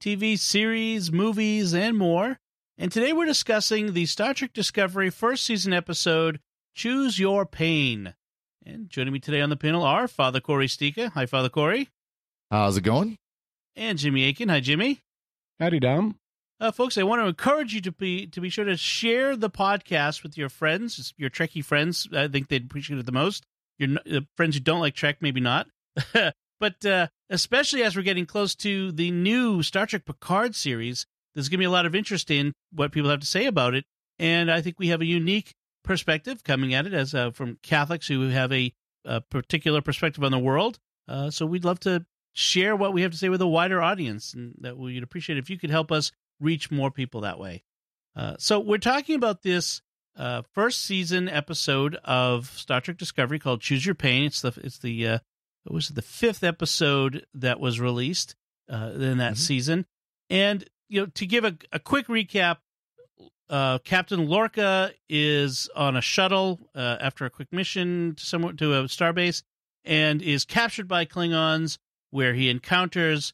TV series, movies, and more. And today we're discussing the Star Trek Discovery first season episode, Choose Your Pain. And joining me today on the panel are Father Cory Sticha. Hi, Father Cory. How's it going? And Jimmy Akin. Hi, Jimmy. Howdy, Dom. Uh, folks, I want to encourage you to be to be sure to share the podcast with your friends, your Trekkie friends. I think they'd appreciate it the most. Your uh, friends who don't like Trek, maybe not. but uh, especially as we're getting close to the new Star Trek Picard series, there's going to be a lot of interest in what people have to say about it. And I think we have a unique perspective coming at it as uh, from Catholics who have a, a, particular perspective on the world. Uh, so we'd love to share what we have to say with a wider audience, and that we'd appreciate if you could help us reach more people that way. Uh, so we're talking about this uh, first season episode of Star Trek Discovery called "Choose Your Pain." It's the it's the it was the fifth episode that was released uh, in that mm-hmm. season, and you know to give a, a quick recap. Uh, Captain Lorca is on a shuttle uh, after a quick mission to somewhere to a starbase, and is captured by Klingons, where he encounters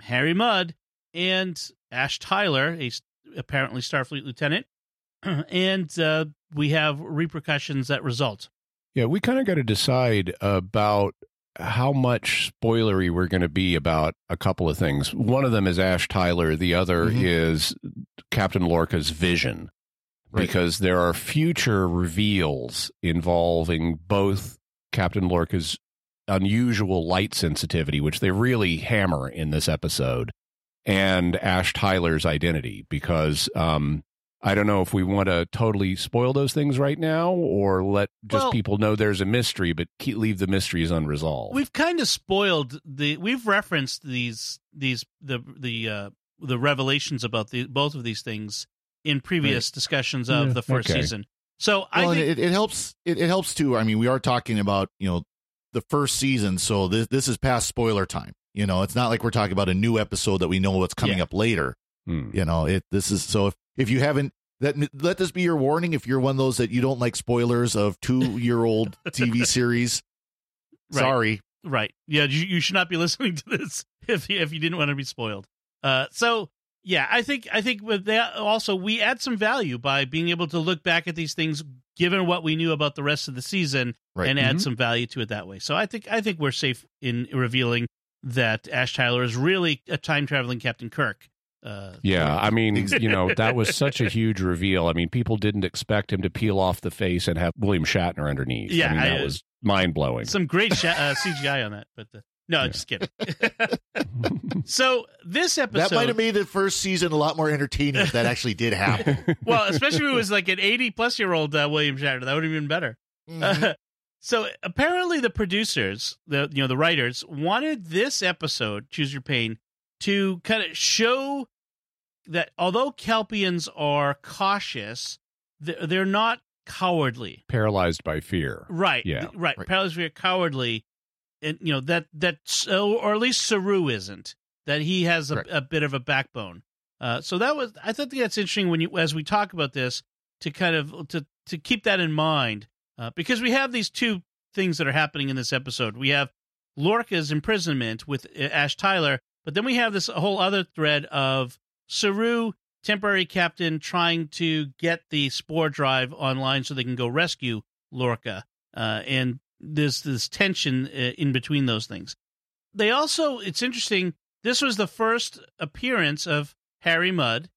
Harry Mudd and Ash Tyler, a apparently Starfleet lieutenant, and uh, we have repercussions that result. Yeah, we kind of got to decide about how much spoilery we're going to be about a couple of things. One of them is Ash Tyler. The other mm-hmm. is Captain Lorca's vision, right. because there are future reveals involving both Captain Lorca's unusual light sensitivity, which they really hammer in this episode, and Ash Tyler's identity, because um, I don't know if we want to totally spoil those things right now or let just well, people know there's a mystery, but keep, leave the mysteries unresolved. We've kind of spoiled the. We've referenced these these the the uh, the revelations about the both of these things in previous right. discussions of yeah, the first okay. season. So well, I think it, it helps. It, it helps too. I mean, we are talking about you know the first season, so this this is past spoiler time. You know, it's not like we're talking about a new episode that we know what's coming yeah. up later. Hmm. You know, it this is so if if you haven't that let this be your warning if you're one of those that you don't like spoilers of two year old TV series. Right. Sorry. Right. Yeah, you, you should not be listening to this if if you didn't want to be spoiled. Uh so yeah, I think I think with that also we add some value by being able to look back at these things given what we knew about the rest of the season right. and add mm-hmm. some value to it that way. So I think I think we're safe in revealing that Ash Tyler is really a time traveling Captain Kirk uh, yeah, I mean, you know, that was such a huge reveal. I mean, people didn't expect him to peel off the face and have William Shatner underneath. Yeah, I mean, that I, was mind blowing. Some great sh- uh, CGI on that, but uh, no, yeah. just kidding. so this episode that might have made the first season a lot more entertaining if that actually did happen. well, especially if it was like an eighty-plus year old uh, William Shatner, that would have been better. Mm-hmm. so apparently, the producers, the you know the writers, wanted this episode, "Choose Your Pain," to kind of show that although Kelpians are cautious, they're not cowardly. Paralyzed by fear. Right. Yeah. Right. right. Paralyzed by fear, cowardly. And, you know, that, that, or at least Saru isn't, that he has a, a bit of a backbone. Uh, so that was, I think that's interesting when you, as we talk about this, to kind of, to, to keep that in mind, uh, because we have these two things that are happening in this episode. We have Lorca's imprisonment with uh, Ash Tyler, but then we have this whole other thread of Saru, temporary captain, trying to get the spore drive online so they can go rescue Lorca. Uh, and there's this tension uh, in between those things. They also, it's interesting, this was the first appearance of Harry Mudd.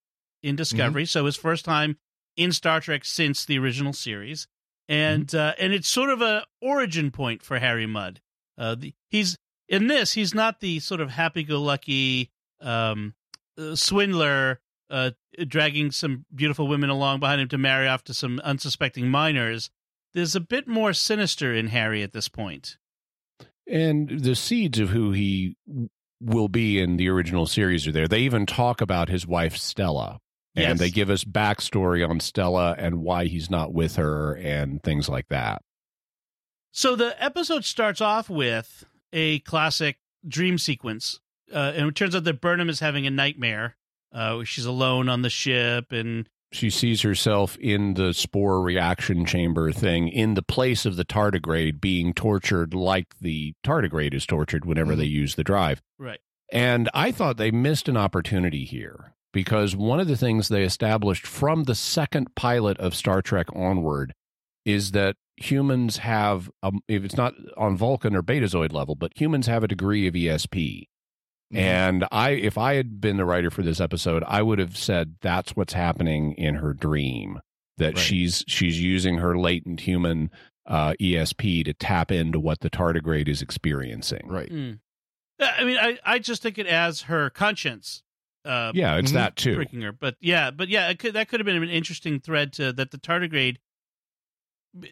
in Discovery, so his first time in Star Trek since the original series, and uh, and it's sort of a origin point for Harry Mudd. Uh, the, he's in this. He's not the sort of happy-go-lucky um, uh, swindler uh, dragging some beautiful women along behind him to marry off to some unsuspecting minors. There's a bit more sinister in Harry at this point. And the seeds of who he will be in the original series are there. They even talk about his wife Stella. And Yes. they give us backstory on Stella and why he's not with her and things like that. So the episode starts off with a classic dream sequence, uh, and it turns out that Burnham is having a nightmare. Uh, she's alone on the ship, and She sees herself in the spore reaction chamber thing in the place of the tardigrade being tortured like the tardigrade is tortured whenever they use the drive. right, And I thought they missed an opportunity here because one of the things they established from the second pilot of Star Trek onward is that humans have, um, if it's not on Vulcan or Betazoid level, but humans have a degree of ESP. And I, if I had been the writer for this episode, I would have said that's what's happening in her dream. That Right. she's she's using her latent human uh, ESP to tap into what the tardigrade is experiencing. right. Mm. I mean, I, I just think it as her conscience. Uh, Yeah, it's Mhm. that too. pricking her. But yeah, but yeah, it could, that could have been an interesting thread to that the tardigrade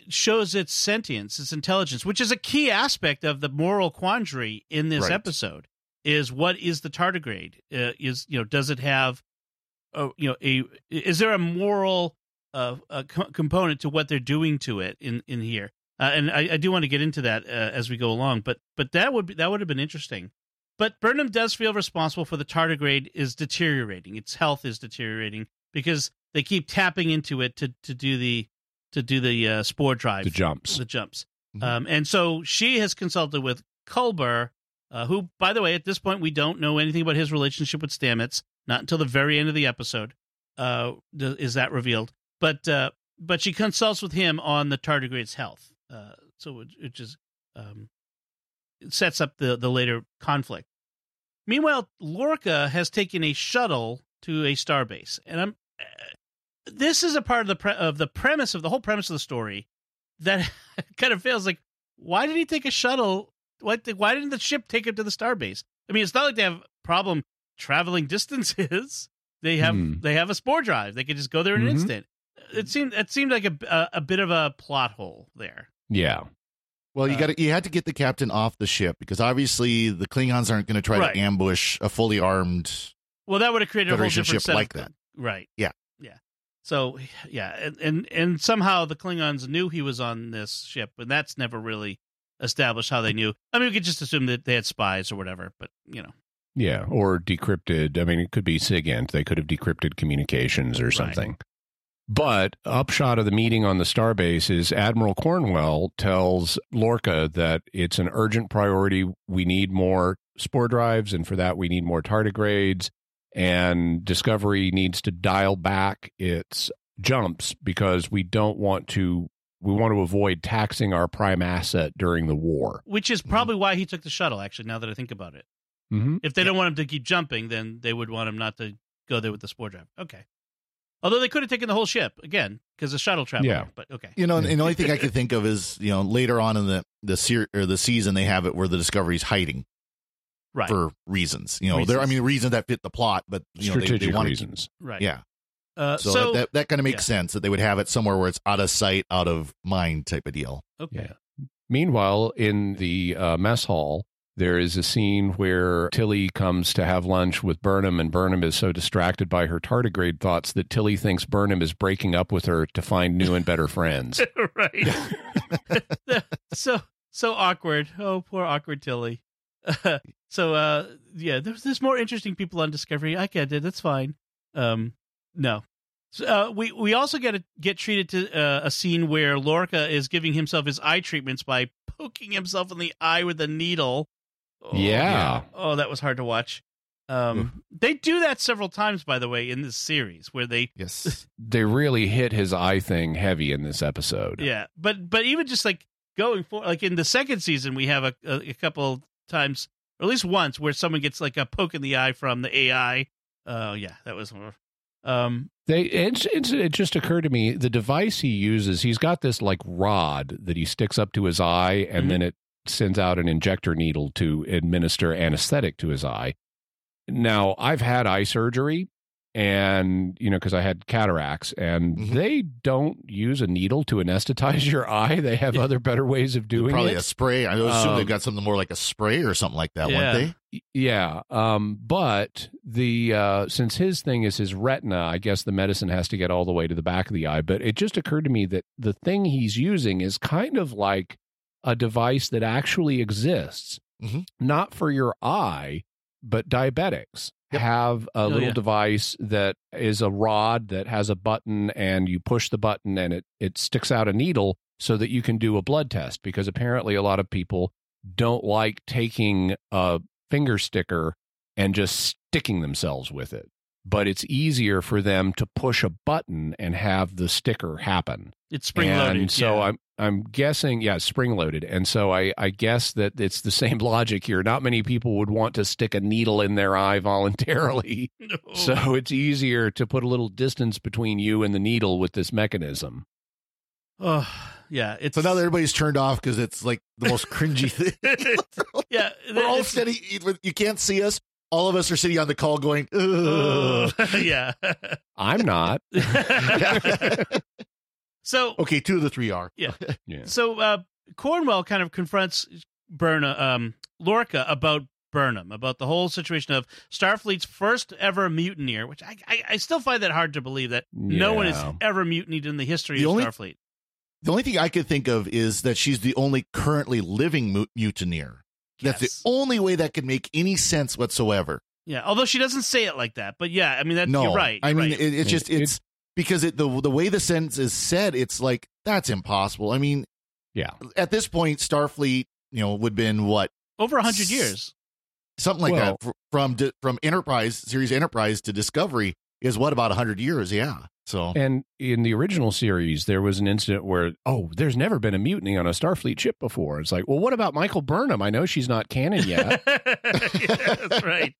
shows its sentience, its intelligence, which is a key aspect of the moral quandary in this Right. episode. Is what is the tardigrade? Uh, is you know does it have, uh, you know a is there a moral uh, a co- component to what they're doing to it in in here? Uh, and I, I do want to get into that uh, as we go along, but but that would be that would have been interesting. But Burnham does feel responsible for the tardigrade is deteriorating. Its health is deteriorating because they keep tapping into it to to do the to do the uh, spore drive, The jumps. the jumps. Mhm. Um, and so she has consulted with Culber, uh, who, by the way, at this point we don't know anything about his relationship with Stamets. Not until the very end of the episode uh, is that revealed. But uh, but she consults with him on the tardigrade's health. Uh, so it, it just um, it sets up the the later conflict. Meanwhile, Lorca has taken a shuttle to a starbase, and I'm. This is a part of the pre- of the premise of the whole premise of the story that kind of feels like why did he take a shuttle? Why, why didn't the ship take him to the starbase? I mean, it's not like they have problem traveling distances. They have Hmm. they have a spore drive. They could just go there in an Mhm. instant. It seemed it seemed like a, a a bit of a plot hole there. Yeah. Well, you Uh, got you had to get the captain off the ship because obviously the Klingons aren't going to try Right. to ambush a fully armed. Well, that would have created a whole different ship set like of, that. Right. Yeah. So yeah, and, and and somehow the Klingons knew he was on this ship, and that's never really established how they knew. I mean, we could just assume that they had spies or whatever, but you know, Yeah. Or decrypted. I mean, it could be SIGINT. They could have decrypted communications or Right. something. But upshot of the meeting on the starbase is Admiral Cornwell tells Lorca that it's an urgent priority. We need more spore drives, and for that, we need more tardigrades. And Discovery needs to dial back its jumps because we don't want to. We want to avoid taxing our prime asset during the war. which is probably why he took the shuttle. Actually, now that I think about it, Mm-hmm. if they don't want him to keep jumping, then they would want him not to go there with the spore drive. Okay. Although they could have taken the whole ship again because the shuttle traveled. Yeah. but okay. You know, and the only thing I can think of is you know later on in the the ser- or the season they have it where the Discovery's hiding Right. for reasons. You know, there I Reasons. mean reasons that fit the plot, but you know they, Strategic they want reasons. right. Yeah, Uh, so, so, that that kind of makes yeah. sense that they would have it somewhere where it's out of sight, out of mind type of deal. okay. Yeah. Meanwhile, in the uh, mess hall, there is a scene where Tilly comes to have lunch with Burnham, and Burnham is so distracted by her tardigrade thoughts that Tilly thinks Burnham is breaking up with her to find new and better friends. right. so so awkward. Oh, poor awkward Tilly. So uh yeah, there's there's more interesting people on Discovery. I get it. That's fine. Um no. So, uh, we we also get a, get treated to uh, a scene where Lorca is giving himself his eye treatments by poking himself in the eye with a needle. Oh, Yeah. Oh, that was hard to watch. Um, they do that several times, by the way, in this series where they Yes, They really hit his eye thing heavy in this episode. Yeah, but but even just like going for like in the second season, we have a, a, a couple times, or at least once, where someone gets like a poke in the eye from the AI. Oh yeah, that was Um, They it's, it's, it just occurred to me the device he uses. He's got this like rod that he sticks up to his eye, and Mhm. then it sends out an injector needle to administer anesthetic to his eye. Now I've had eye surgery, and you know because I had cataracts, and Mhm. they don't use a needle to anesthetize your eye. They have other better ways of doing Probably it. a spray. I assume Um, they've got something more like a spray or something like that, Yeah. wouldn't Y- Yeah, um, but the uh, since his thing is his retina, I guess the medicine has to get all the way to the back of the eye. But it just occurred to me that the thing he's using is kind of like a device that actually exists, Mhm. not for your eye, but diabetics Yep. have a Oh, little yeah. device that is a rod that has a button, and you push the button, and it it sticks out a needle so that you can do a blood test. Because apparently, a lot of people don't like taking a finger sticker and just sticking themselves with it. But it's easier for them to push a button and have the sticker happen. it's spring and loaded. so yeah. I'm I'm guessing, yeah, spring loaded. And so I, I guess that it's the same logic here. Not many people would want to stick a needle in their eye voluntarily. No. So it's easier to put a little distance between you and the needle with this mechanism. oh, yeah, it's So now that everybody's turned off because it's like the most cringy thing. yeah, We're all it's- sitting. You can't see us. All of us are sitting on the call going, Ugh. Ugh. yeah. I'm not. so okay, two of the three are. Yeah. so uh, Cornwell kind of confronts Burnham, um, Lorca about Burnham, about the whole situation of Starfleet's first ever mutineer, which I, I, I still find that hard to believe that no one has ever mutinied in the history The of only- Starfleet. The only thing I could think of is that she's the only currently living mutineer. That's Yes. the only way that could make any sense whatsoever. Yeah, although she doesn't say it like that, but yeah, I mean that's no, you're right. I you're mean, right. it, it's just It- it's because it the the way the sentence is said, it's like that's impossible. I mean, Yeah. at this point, Starfleet, you know, would been what over a hundred years. something like Well- that from from Enterprise series Enterprise to Discovery is what about a hundred years? Yeah. So And in the original series, there was an incident where, oh, there's never been a mutiny on a Starfleet ship before. It's like, well, what about Michael Burnham? I know she's not canon yet. Yeah, that's right.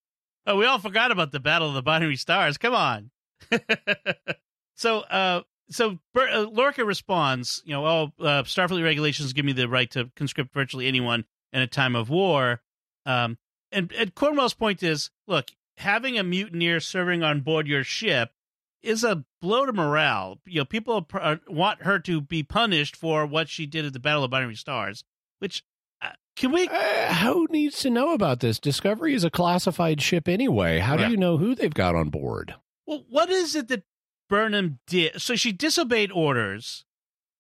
Oh, we all forgot about the Battle of the Binary Stars. Come on. so, uh, so Bur- uh, Lorca responds, you know, oh, uh, Starfleet regulations give me the right to conscript virtually anyone in a time of war. Um, and, and Cornwell's point is, look, having a mutineer serving on board your ship is a blow to morale. You know, people pr- uh, want her to be punished for what she did at the Battle of Binary Stars. Which uh, can we? Uh, who needs to know about this? Discovery is a classified ship anyway. How Yeah. do you know who they've got on board? Well, what is it that Burnham did? So she disobeyed orders,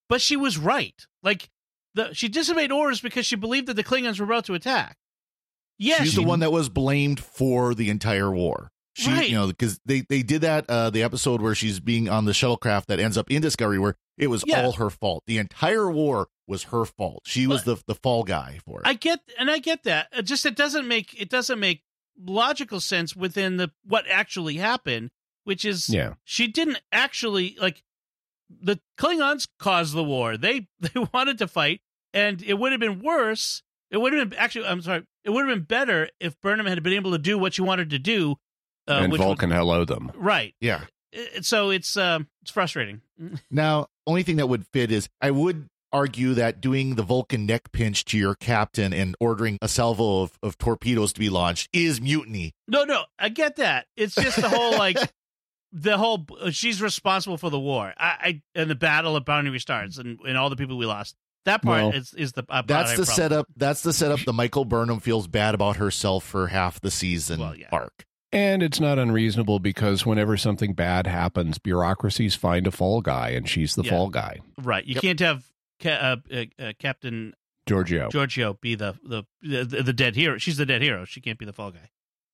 but she was right. Like the she disobeyed orders because she believed that the Klingons were about to attack. Yes, she's the one that was blamed for the entire war. She, Right. you know, because they they did that uh the episode where she's being on the shuttlecraft that ends up in Discovery, where it was Yeah. all her fault. The entire war was her fault. She was the the fall guy for it. I get, and I get that. It just it doesn't make it doesn't make logical sense within the what actually happened, which is Yeah. she didn't actually like the Klingons caused the war. They they wanted to fight, and it would have been worse. It would have been actually. I'm sorry. It would have been better if Burnham had been able to do what she wanted to do. Uh, and which would- Vulcan hello them. right. yeah. So it's um it's frustrating. Now, only thing that would fit is I would argue that doing the Vulcan neck pinch to your captain and ordering a salvo of, of torpedoes to be launched is mutiny. No, no, I get that. It's just the whole like the whole uh, she's responsible for the war. I, I and the battle of Boundary Stars and, and all the people we lost. That part Well, is is the uh, That's the problem setup. That's the setup. The Michael Burnham feels bad about herself for half the season Well, yeah. arc. And it's not unreasonable because whenever something bad happens, bureaucracies find a fall guy, and she's the Yeah. fall guy. Right. You Yep. can't have ca- uh, uh, uh, Captain Georgiou. Georgiou be the, the the the dead hero. She's the dead hero. She can't be the fall guy.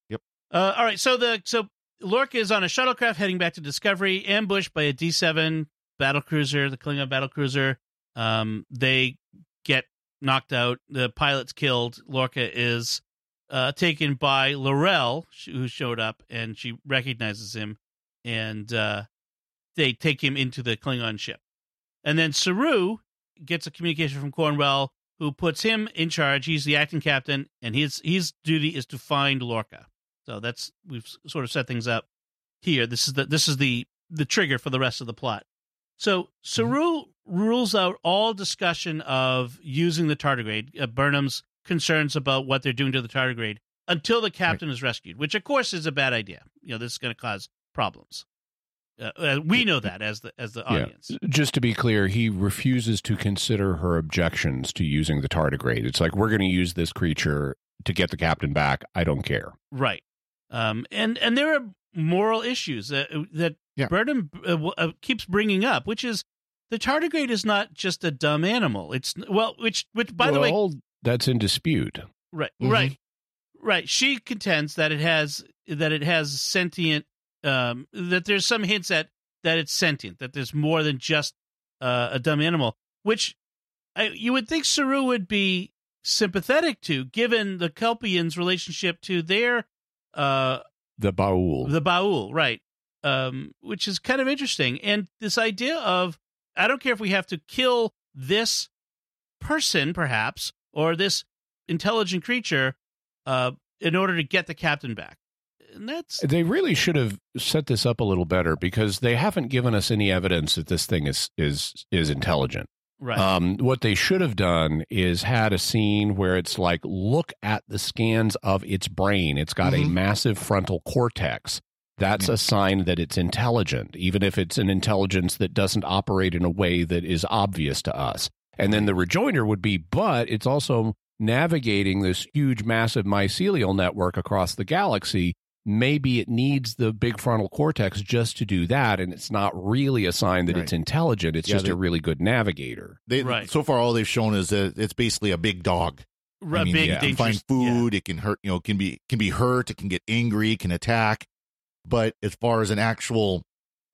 Yep. Uh, all right. So the so Lorca is on a shuttlecraft heading back to Discovery, ambushed by a D seven battle cruiser, the Klingon battle cruiser. Um, they get knocked out. The pilot's killed. Lorca is uh, taken by L'Rell, who showed up, and she recognizes him, and uh, they take him into the Klingon ship. And then Saru gets a communication from Cornwell, who puts him in charge. He's the acting captain, and his his duty is to find Lorca. So that's we've sort of set things up here. This is the this is the the trigger for the rest of the plot. So Saru rules out all discussion of using the tardigrade. Uh, Burnham's concerns about what they're doing to the tardigrade until the captain is rescued, which of course is a bad idea. You know, this is going to cause problems. Uh, uh, we know that as the as the audience. Just to be clear, he refuses to consider her objections to using the tardigrade. It's like we're going to use this creature to get the captain back. I don't care. Right. Um, and and there are moral issues that that Yeah. Uh, uh, keeps bringing up, which is the tardigrade is not just a dumb animal. It's well, which which by the way, Well, that's in dispute. right, Mhm. right, right. She contends that it has that it has sentient. Um, that there's some hints at that it's sentient. That there's more than just uh, a dumb animal, which I, you would think Saru would be sympathetic to, given the Kelpians' relationship to their uh, The Ba'ul. the Ba'ul, right? Um, which is kind of interesting. And this idea of I don't care if we have to kill this person, perhaps, or this intelligent creature, uh, in order to get the captain back. And that's They really should have set this up a little better because they haven't given us any evidence that this thing is is is intelligent. right. Um, what they should have done is had a scene where it's like, look at the scans of its brain. It's got a Mhm. massive frontal cortex. That's a sign that it's intelligent, even if it's an intelligence that doesn't operate in a way that is obvious to us. And then the rejoinder would be, but it's also navigating this huge, massive mycelial network across the galaxy. Maybe it needs the big frontal cortex just to do that, and it's not really a sign that Right. it's intelligent. It's Yeah, just they- a really good navigator. They, Right. So far, all they've shown is that it's basically a big dog. Right, I mean, big, it can dangerous- find yeah. food. It can hurt. You know, can be can be hurt. It can get angry. It can attack. But as far as an actual,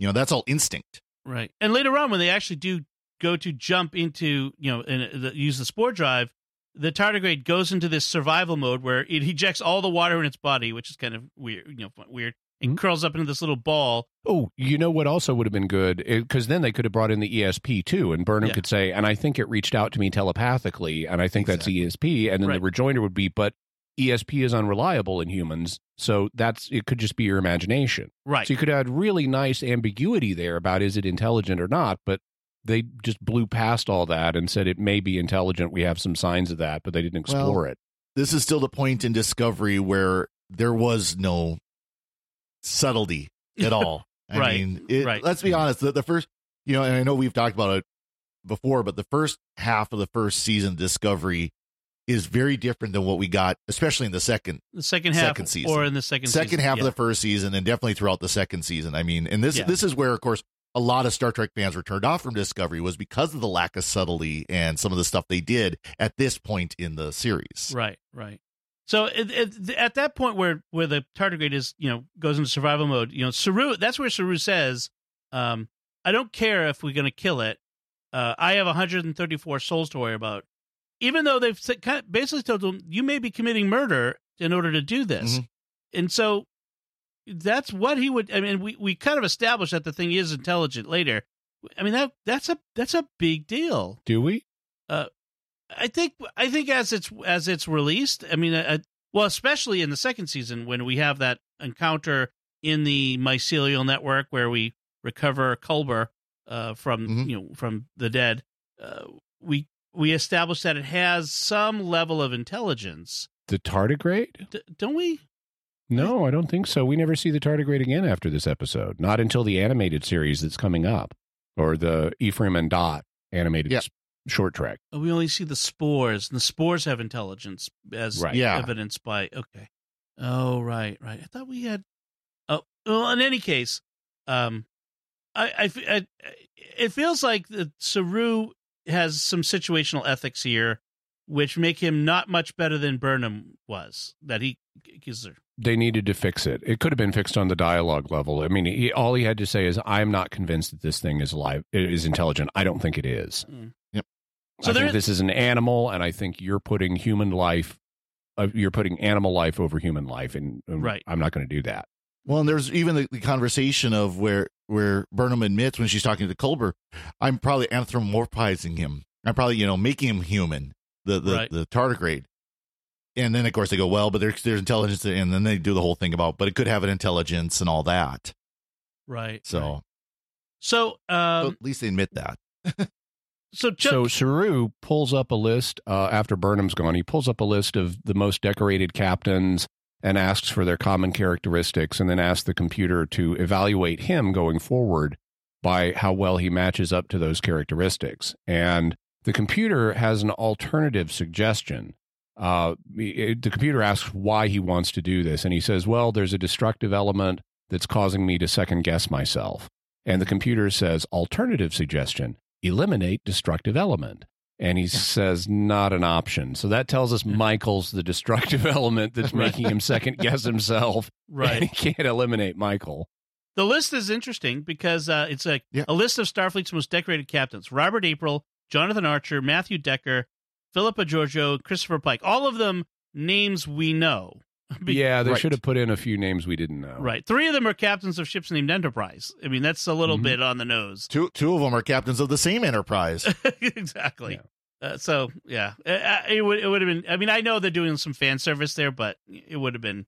you know, that's all instinct. Right. And later on, when they actually do go to jump into, you know, and the, use the spore drive, the tardigrade goes into this survival mode where it ejects all the water in its body, which is kind of weird, you know, weird, and Mhm. curls up into this little ball. Oh, you know what also would have been good? Because then they could have brought in the ESP too, and Burnham Yeah. could say, and I think it reached out to me telepathically, and I think that's ESP. And then Right. the rejoinder would be, but ESP is unreliable in humans. So that's it could just be your imagination. Right. So you could add really nice ambiguity there about is it intelligent or not, but they just blew past all that and said it may be intelligent. We have some signs of that, but they didn't explore Well, it. This is still the point in Discovery where there was no subtlety at all. I Right, mean, it, right. let's be honest. The, the first, you know, and I know we've talked about it before, but the first half of the first season of Discovery is very different than what we got, especially in the second the second half second season. or in the second second season. half yeah. of the first season and definitely throughout the second season. I mean, and this Yeah. this is where, of course, a lot of Star Trek fans were turned off from Discovery was because of the lack of subtlety and some of the stuff they did at this point in the series. Right, right. So it, it, at that point where where the tardigrade is, you know, goes into survival mode, you know, Saru. That's where Saru says, um, "I don't care if we're going to kill it. Uh, I have 134 souls to worry about." Even though they've kind of basically told them, "You may be committing murder in order to do this," Mhm. and so that's what he would. I mean, we we kind of established that the thing is intelligent later. I mean that that's a that's a big deal. Do we? Uh, I think I think as it's as it's released, I mean, uh, well, especially in the second season when we have that encounter in the mycelial network where we recover Culber uh, from Mhm. you know from the dead, uh, we we establish that it has some level of intelligence, The tardigrade? D- don't we? No, I don't think so. We never see the tardigrade again after this episode. Not until the animated series that's coming up, or the Ephraim and Dot animated Yeah. short track. We only see the spores, and the spores have intelligence, as Right. Yeah. evidenced by. Okay. Oh, right, right. I thought we had. Oh, well. In any case, um, I, I, f- I- it feels like the Saru has some situational ethics here, which make him not much better than Burnham was. That he gives her. They needed to fix it. It could have been fixed on the dialogue level. I mean, he, all he had to say is, "I'm not convinced that this thing is alive, is intelligent. I don't think it is. Yep. So I there think this is an animal, and I think you're putting human life, uh, you're putting animal life over human life, and and Right. I'm not going to do that." Well, and there's even the, the conversation of where where Burnham admits when she's talking to Culber, I'm probably anthropomorphizing him. I'm probably you know making him human. The the Right. the tardigrade. And then of course they go well, but there's there's intelligence, and then they do the whole thing about, but it could have an intelligence and all that. Right. So, right. so well, um, at least they admit that. so Chuck, So Saru pulls up a list uh, after Burnham's gone. He pulls up a list of the most decorated captains and asks for their common characteristics, and then asks the computer to evaluate him going forward by how well he matches up to those characteristics. And the computer has an alternative suggestion. Uh, it- the computer asks why he wants to do this, and he says, "Well, there's a destructive element that's causing me to second guess myself." And the computer says, "Alternative suggestion: eliminate destructive element." And he says, "Not an option." So that tells us Michael's the destructive element that's Right. making him second guess himself. right. He can't eliminate Michael. The list is interesting because uh, it's a, Yeah. a list of Starfleet's most decorated captains: Robert April, Jonathan Archer, Matthew Decker, Philippa Georgiou, Christopher Pike. All of them names we know. Be- yeah, they right. should have put in a few names we didn't know. Right. Three of them are captains of ships named Enterprise. I mean, that's a little Mhm. bit on the nose. Two two of them are captains of the same enterprise. exactly. Uh, so yeah, Uh, uh, it would it would have been. I mean, I know they're doing some fan service there, but it would have been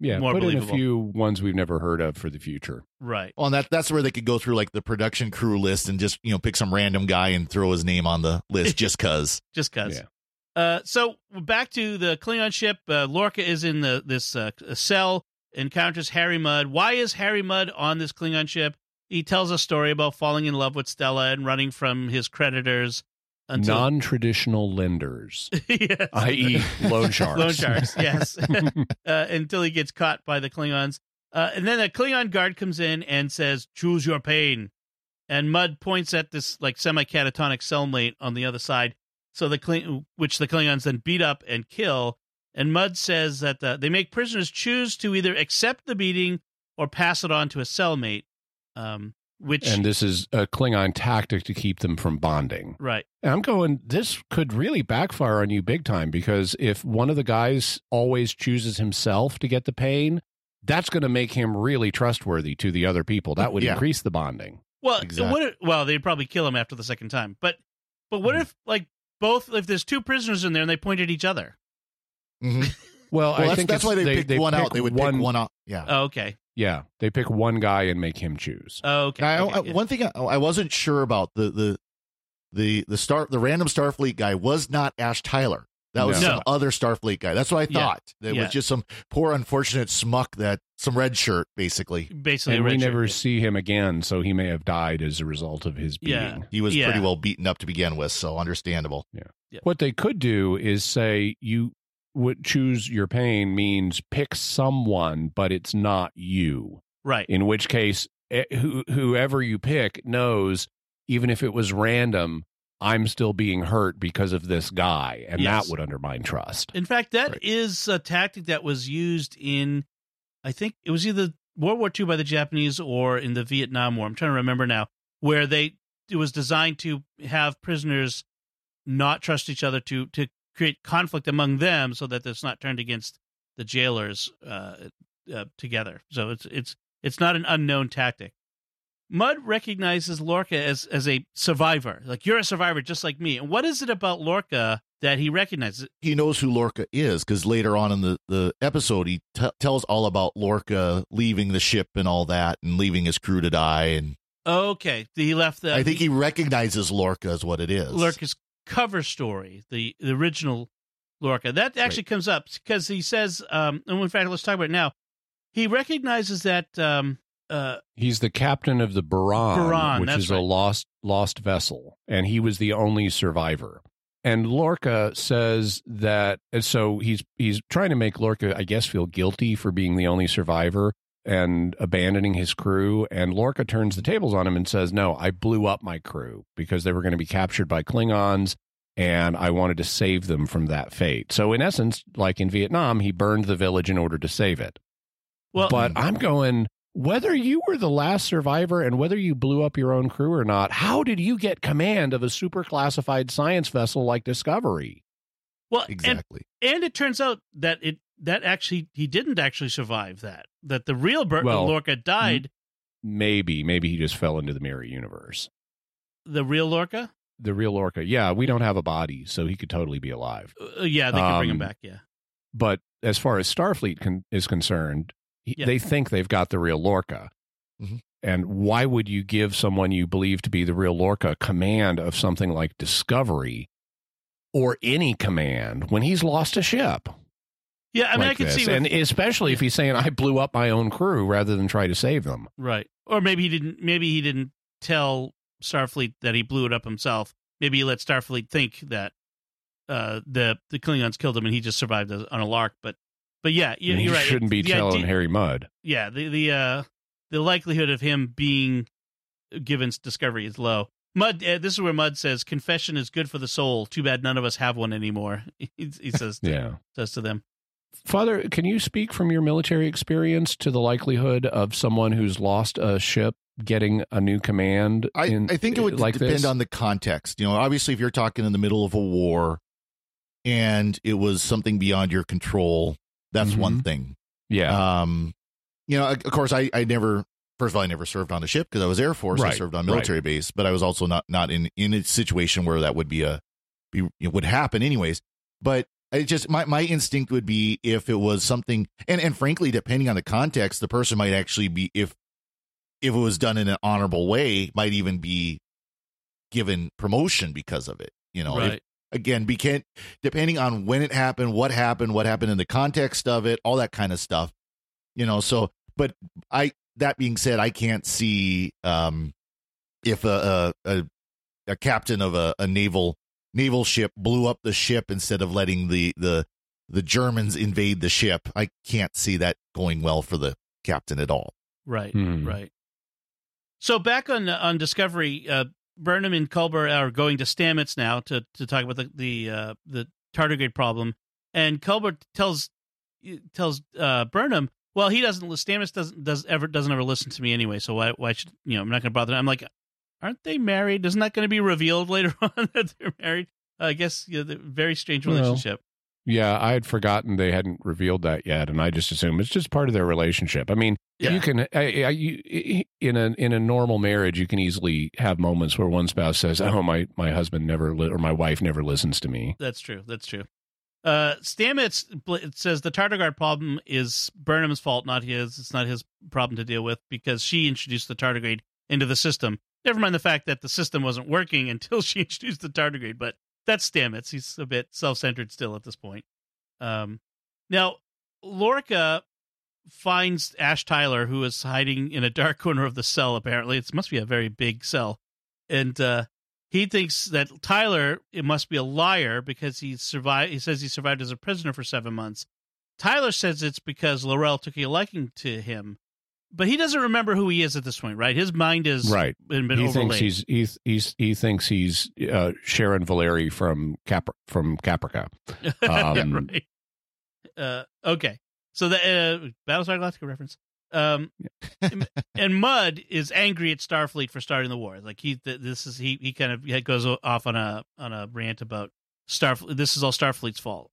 Yeah, More put in a few ones we've never heard of for the future. right. well, and that that's where they could go through like the production crew list and just you know pick some random guy and throw his name on the list just cause. just cause. Yeah. Uh, so back to the Klingon ship. Uh, Lorca is in the this uh, cell, encounters Harry Mudd. Why is Harry Mudd on this Klingon ship? He tells a story about falling in love with Stella and running from his creditors until Non-traditional lenders, Yes. i.e., loan sharks. loan sharks. Yes, uh, until he gets caught by the Klingons. Uh, and then a Klingon guard comes in and says, "Choose your pain." And Mudd points at this like semi-catatonic cellmate on the other side, so the Kling- which the Klingons then beat up and kill. And Mudd says that uh, they make prisoners choose to either accept the beating or pass it on to a cellmate. Um, which and this is a Klingon tactic to keep them from bonding. right, And I'm going, this could really backfire on you big time because if one of the guys always chooses himself to get the pain, that's going to make him really trustworthy to the other people. That would Yeah. increase the bonding. Well, Exactly. what if, well, they'd probably kill him after the second time. But but what Hmm. if like both if there's two prisoners in there and they point at each other? Mhm. Well, Well, I that's, think that's why they, picked one pick out. They would pick one out. Yeah. Oh, okay. Yeah, they pick one guy and make him choose. Oh, okay. Now, okay, I, I- yeah. one thing I, I wasn't sure about the the the the star the random Starfleet guy was not Ash Tyler. That was No. some No. other Starfleet guy. That's what I Yeah. thought. It Yeah. was just some poor unfortunate smuck that some red shirt basically. basically and we Richard, never yeah. see him again, so he may have died as a result of his Yeah. beating. He was Yeah. pretty well beaten up to begin with, so understandable. Yeah. What they could do is say you would choose your pain means pick someone, but it's not you. right. In which case, eh, who, whoever you pick knows, even if it was random, I'm still being hurt because of this guy, and Yes. that would undermine trust. In fact, that Right. is a tactic that was used in, I think it was either World War II by the Japanese or in the Vietnam War. I'm trying to remember now, where they it was designed to have prisoners not trust each other to to create conflict among them, so that it's not turned against the jailers uh, uh, together. So it's it's it's not an unknown tactic. Mudd recognizes Lorca as as a survivor. Like you're a survivor, just like me. And what is it about Lorca that he recognizes? He knows who Lorca is because later on in the, the episode, he t- tells all about Lorca leaving the ship and all that and leaving his crew to die. And Okay, he left the. I think he recognizes Lorca as what it is. Lorca's cover story, the, the original Lorca. That actually comes up because he says, um, and in fact, let's talk about it now. He recognizes that um, uh, He's the captain of the Buran, Buran, which is right. a lost lost vessel, and he was the only survivor. And Lorca says that, so he's he's trying to make Lorca, I guess, feel guilty for being the only survivor and abandoning his crew. And Lorca turns the tables on him and says, "No, I blew up my crew because they were going to be captured by Klingons." And I wanted to save them from that fate. So, in essence, like in Vietnam, he burned the village in order to save it well, but mm. I'm going whether you were the last survivor and whether you blew up your own crew or not, how did you get command of a super classified science vessel like Discovery? well, and, Exactly. and it turns out that it that actually he didn't actually survive that. That the real Bert Well, Lorca died. Maybe, maybe he just fell into the mirror universe. The real Lorca, The real Lorca, yeah, we don't have a body, so he could totally be alive. uh, yeah, they can bring him Um, back. Yeah, But as far as Starfleet con- is concerned, he, Yeah. they think they've got the real Lorca. Mhm. and why would you give someone you believe to be the real Lorca command of something like Discovery or any command when he's lost a ship? Yeah, I mean, like I can this? see, with- and especially if he's saying I blew up my own crew rather than try to save them. right, or maybe he didn't. Maybe he didn't tell Starfleet that he blew it up himself. Maybe he let Starfleet think that uh, the the Klingons killed him and he just survived on a lark. But but yeah, you, he you're right. shouldn't be The telling idea- Harry Mudd. Yeah, the the uh, the likelihood of him being given discovery is low. Mudd. Uh, this is where Mudd says, "Confession is good for the soul. Too bad none of us have one anymore." he, he says, to, Yeah. says to them. Father, can you speak from your military experience to the likelihood of someone who's lost a ship getting a new command? I, in- I think it would like depend this? on the context. You know, obviously, if you're talking in the middle of a war and it was something beyond your control, that's one Mhm. thing. Yeah. Um, you know, of course, I, I never, first of all, I never served on a ship because I was Air Force. I served on right. military base, but I was also not not in in a situation where that would be a be it would happen anyways. But I just my my instinct would be if it was something, and and frankly, depending on the context, the person might actually be if if it was done in an honorable way, might even be given promotion because of it. You know, if- again be can depending on when it happened what happened what happened in the context of it all that kind of stuff you know so but i that being said i can't see um if a a, a, a captain of a, a naval naval ship blew up the ship instead of letting the the the germans invade the ship i can't see that going well for the captain at all Right, Hmm. right. So back on on Discovery, uh, Burnham and Culber are going to Stamets now to to talk about the the uh, the tardigrade problem, and Culber tells tells uh, Burnham, well, he doesn't. Stamets doesn't does ever doesn't ever listen to me anyway. So why why should you know? I'm not going to bother. I'm like, aren't they married? Isn't that going to be revealed later on that they're married? Uh, I guess you know, the very strange Well, relationship. Yeah, I had forgotten they hadn't revealed that yet, and I just assume it's just part of their relationship. I mean, Yeah. Uh, uh, you can I, I, you, in a in a normal marriage, you can easily have moments where one spouse says, "Oh, my my husband never li- or my wife never listens to me." That's true. That's true. Uh, Stamets bl- says the tardigrade problem is Burnham's fault, not his. It's not his problem to deal with because she introduced the tardigrade into the system. Never mind the fact that the system wasn't working until she introduced the tardigrade, but that's Stamets. He's a bit self-centered still at this point. Um, now, Lorca finds Ash Tyler, who is hiding in a dark corner of the cell. Apparently, it must be a very big cell, and uh, he thinks that Tyler it must be a liar because he survived. He says he survived as a prisoner for seven months. Tyler says it's because L'Rell took a liking to him, but he doesn't remember who he is at this point. Right, his mind is Right. been, been he overlaid. thinks he's he he's, he thinks he's uh, Sharon Valerii from Cap from Caprica. Um, right. Uh, okay, so the uh, Battlestar Galactica reference. Um, and Mudd is angry at Starfleet for starting the war. Like he, th- this is he, he kind of goes off on a on a rant about Starfleet. This is all Starfleet's fault.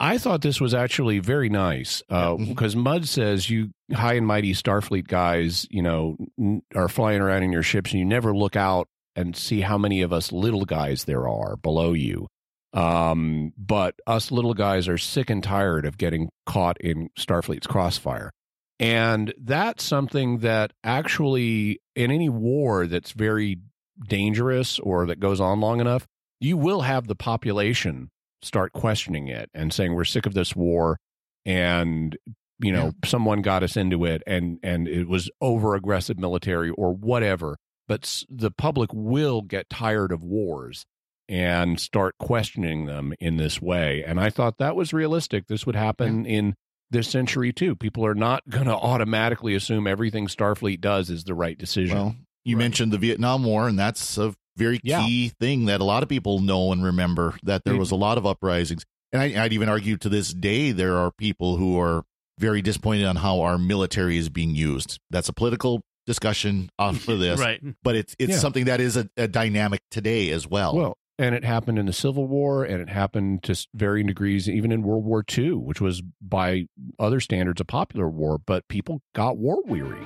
I thought this was actually very nice uh, because Mudd says you high and mighty Starfleet guys, you know, n- are flying around in your ships and you never look out and see how many of us little guys there are below you. Um, but us little guys are sick and tired of getting caught in Starfleet's crossfire. And that's something that actually, in any war that's very dangerous or that goes on long enough, you will have the population start questioning it and saying we're sick of this war and you know someone got us into it and and it was over aggressive military or whatever but s- the public will get tired of wars and start questioning them in this way and i thought that was realistic. This would happen in this century too. People are not going to automatically assume everything starfleet does is the right decision. Well, you mentioned the Vietnam War, and that's a very Yeah. key thing that a lot of people know and remember that there Mm. was a lot of uprisings. And I, I'd even argue to this day there are people who are very disappointed on how our military is being used. That's a political discussion off of this, Right. But it's it's Yeah. something that is a, a dynamic today as well. Well, and it happened in the Civil War, and it happened to varying degrees even in World War II, which was by other standards a popular war, but people got war weary.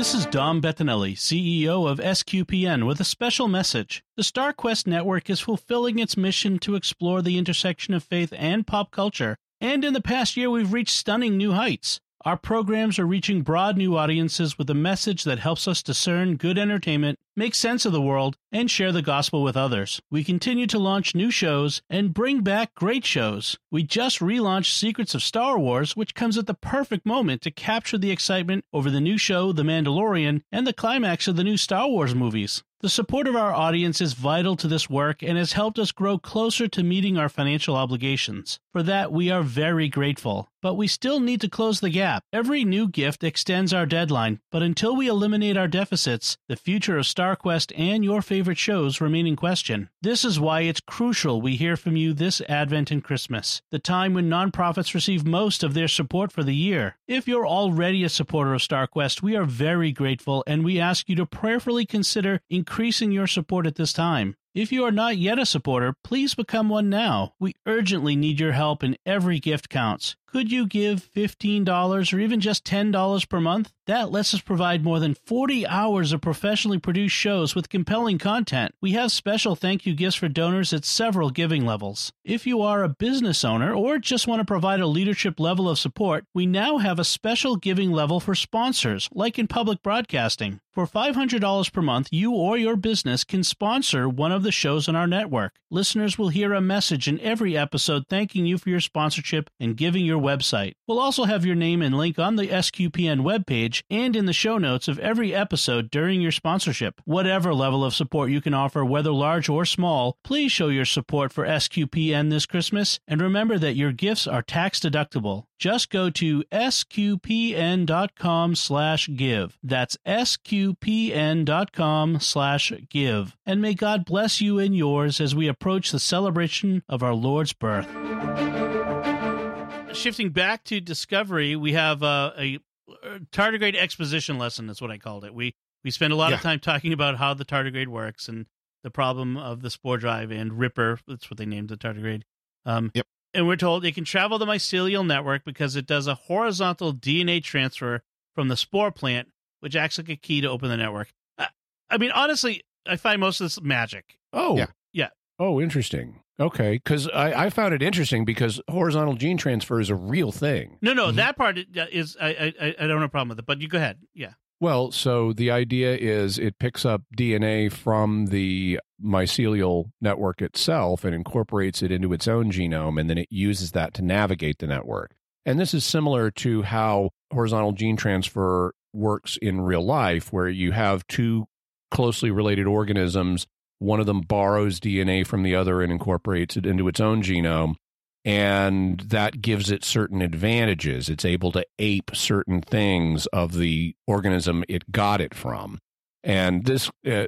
This is Dom Bettinelli, CEO of SQPN, with a special message. The StarQuest network is fulfilling its mission to explore the intersection of faith and pop culture, and in the past year we've reached stunning new heights. Our programs are reaching broad new audiences with a message that helps us discern good entertainment, make sense of the world, and share the gospel with others. We continue to launch new shows and bring back great shows. We just relaunched Secrets of Star Wars, which comes at the perfect moment to capture the excitement over the new show, The Mandalorian, and the climax of the new Star Wars movies. The support of our audience is vital to this work and has helped us grow closer to meeting our financial obligations. For that, we are very grateful. But we still need to close the gap. Every new gift extends our deadline, but until we eliminate our deficits, the future of StarQuest and your favorite shows remain in question. This is why it's crucial we hear from you this Advent and Christmas, the time when nonprofits receive most of their support for the year. If you're already a supporter of StarQuest, we are very grateful and we ask you to prayerfully consider increasing your support at this time. If you are not yet a supporter, please become one now. We urgently need your help and every gift counts. Could you give $15 or even just $10 per month? That lets us provide more than 40 hours of professionally produced shows with compelling content. We have special thank you gifts for donors at several giving levels. If you are a business owner or just want to provide a leadership level of support, we now have a special giving level for sponsors, like in public broadcasting. For $500 per month, you or your business can sponsor one of the shows on our network. Listeners will hear a message in every episode thanking you for your sponsorship and giving your website. We'll also have your name and link on the SQPN webpage and in the show notes of every episode during your sponsorship. Whatever level of support you can offer, whether large or small, please show your support for SQPN this Christmas and remember that your gifts are tax deductible. Just go to sqpn.com slash give. Sqpn.com slash give. And may God bless you and yours as we approach the celebration of our Lord's birth. Shifting back to Discovery, we have uh, a, tardigrade exposition lesson. That's what I called it. We we spend a lot of time talking about how the tardigrade works and the problem of the spore drive and Ripper. That's what they named the tardigrade. Um, Yep. And we're told it can travel the mycelial network because it does a horizontal DNA transfer from the spore plant, which acts like a key to open the network. I, I mean, honestly, I find most of this magic. Oh, Yeah. Yeah. Oh, interesting. Okay, because I, I found it interesting because horizontal gene transfer is a real thing. No, no, Mhm. that part is I, I I I don't have a problem with it. But you go ahead. Yeah. Well, so the idea is it picks up DNA from the mycelial network itself and incorporates it into its own genome, and then it uses that to navigate the network. And this is similar to how horizontal gene transfer works in real life, where you have two closely related organisms. One of them borrows DNA from the other and incorporates it into its own genome. And that gives it certain advantages. It's able to ape certain things of the organism it got it from. And this uh,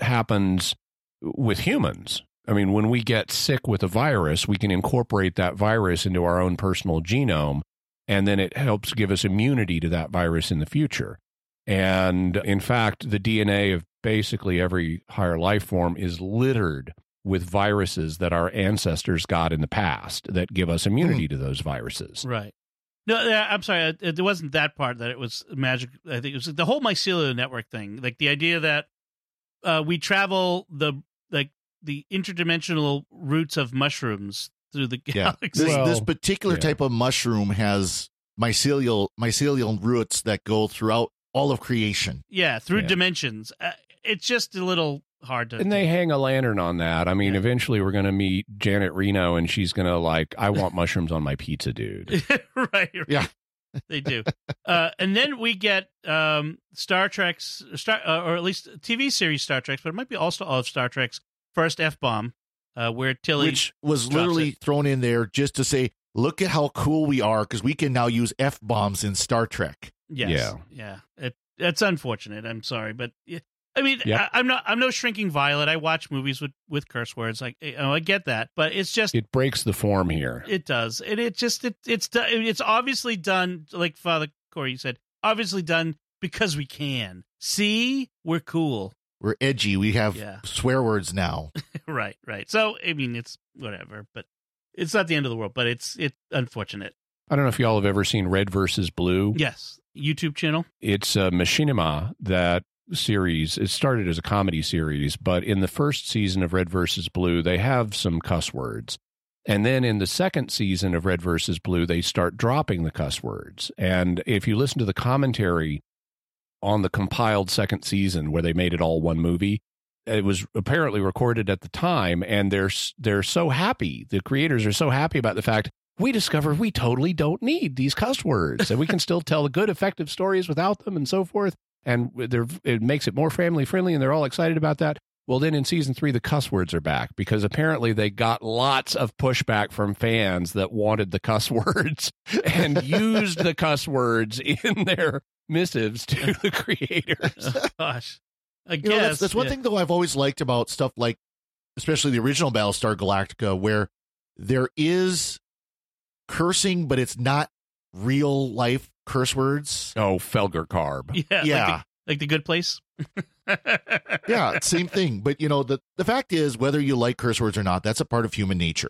happens with humans. I mean, when we get sick with a virus, we can incorporate that virus into our own personal genome, and then it helps give us immunity to that virus in the future. And in fact, the DNA of basically every higher life form is littered with viruses that our ancestors got in the past that give us immunity to those viruses. Right. No, I'm sorry. It, it wasn't that part that it was magic. I think it was the whole mycelial network thing, like the idea that uh, we travel the like the interdimensional roots of mushrooms through the Yeah. This, Well, this particular yeah. type of mushroom has mycelial mycelial roots that go throughout all of creation. yeah, through Yeah. dimensions. Uh, it's just a little hard to. And they hang a lantern on that. I mean, Yeah. eventually we're going to meet Janet Reno and she's going to like, I want mushrooms on my pizza, dude. right, right. Yeah. they do. Uh, and then we get um, Star Trek's, Star, uh, or at least TV series Star Trek's, but it might be also all of Star Trek's first F bomb, uh, where Tilly. which was literally it. thrown in there just to say, look at how cool we are because we can now use f bombs in Star Trek. yes, Yeah. yeah, It, it's unfortunate. I'm sorry, but yeah, I mean, Yep. I, I'm not. I'm no shrinking violet. I watch movies with with curse words. Like, you know, I get that, but it's just It breaks the form here. It does, and it just it, it's it's obviously done like Father Cory said, obviously done because we can. See, we're cool. We're edgy. We have Yeah. swear words now. right, right. So I mean, it's whatever, but it's not the end of the world. But it's it's unfortunate. I don't know if y'all have ever seen Red versus Blue. Yes, YouTube channel. It's a machinima that series. It started as a comedy series, but in the first season of Red versus Blue, they have some cuss words. And then in the second season of Red versus Blue, they start dropping the cuss words. And if you listen to the commentary on the compiled second season where they made it all one movie, it was apparently recorded at the time and they're they're so happy. The creators are so happy about the fact we discovered we totally don't need these cuss words and we can still tell good effective stories without them and so forth and it makes it more family friendly and they're all excited about that. Well, then in season three, the cuss words are back because apparently they got lots of pushback from fans that wanted the cuss words and used the cuss words in their missives to the creators. Oh, gosh, I You guess know, that's, that's one yeah. thing though I've always liked about stuff like, especially the original Battlestar Galactica, where there is cursing, but it's not real life curse words. Oh, Felger Carb. Yeah, like Yeah. the, like the Good Place. Yeah, same thing. But you know, the the fact is, whether you like curse words or not, that's a part of human nature.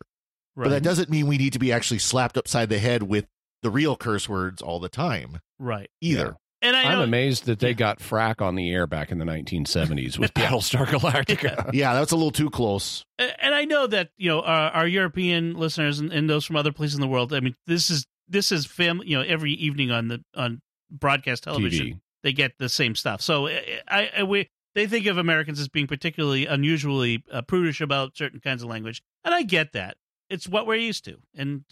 right. But that doesn't mean we need to be actually slapped upside the head with the real curse words all the time right. either. And I I'm amazed that they Yeah. got frack on the air back in the 1970s with Battlestar Galactica. Yeah, that's a little too close. and I know that you know our, our European listeners and, and those from other places in the world. I mean, this is this is family. You know, every evening on the on broadcast television, TV. they get the same stuff. So eh, eh, I, I, I we they think of Americans as being particularly unusually uh, prudish about certain kinds of language, and I get that. It's what we're used to, and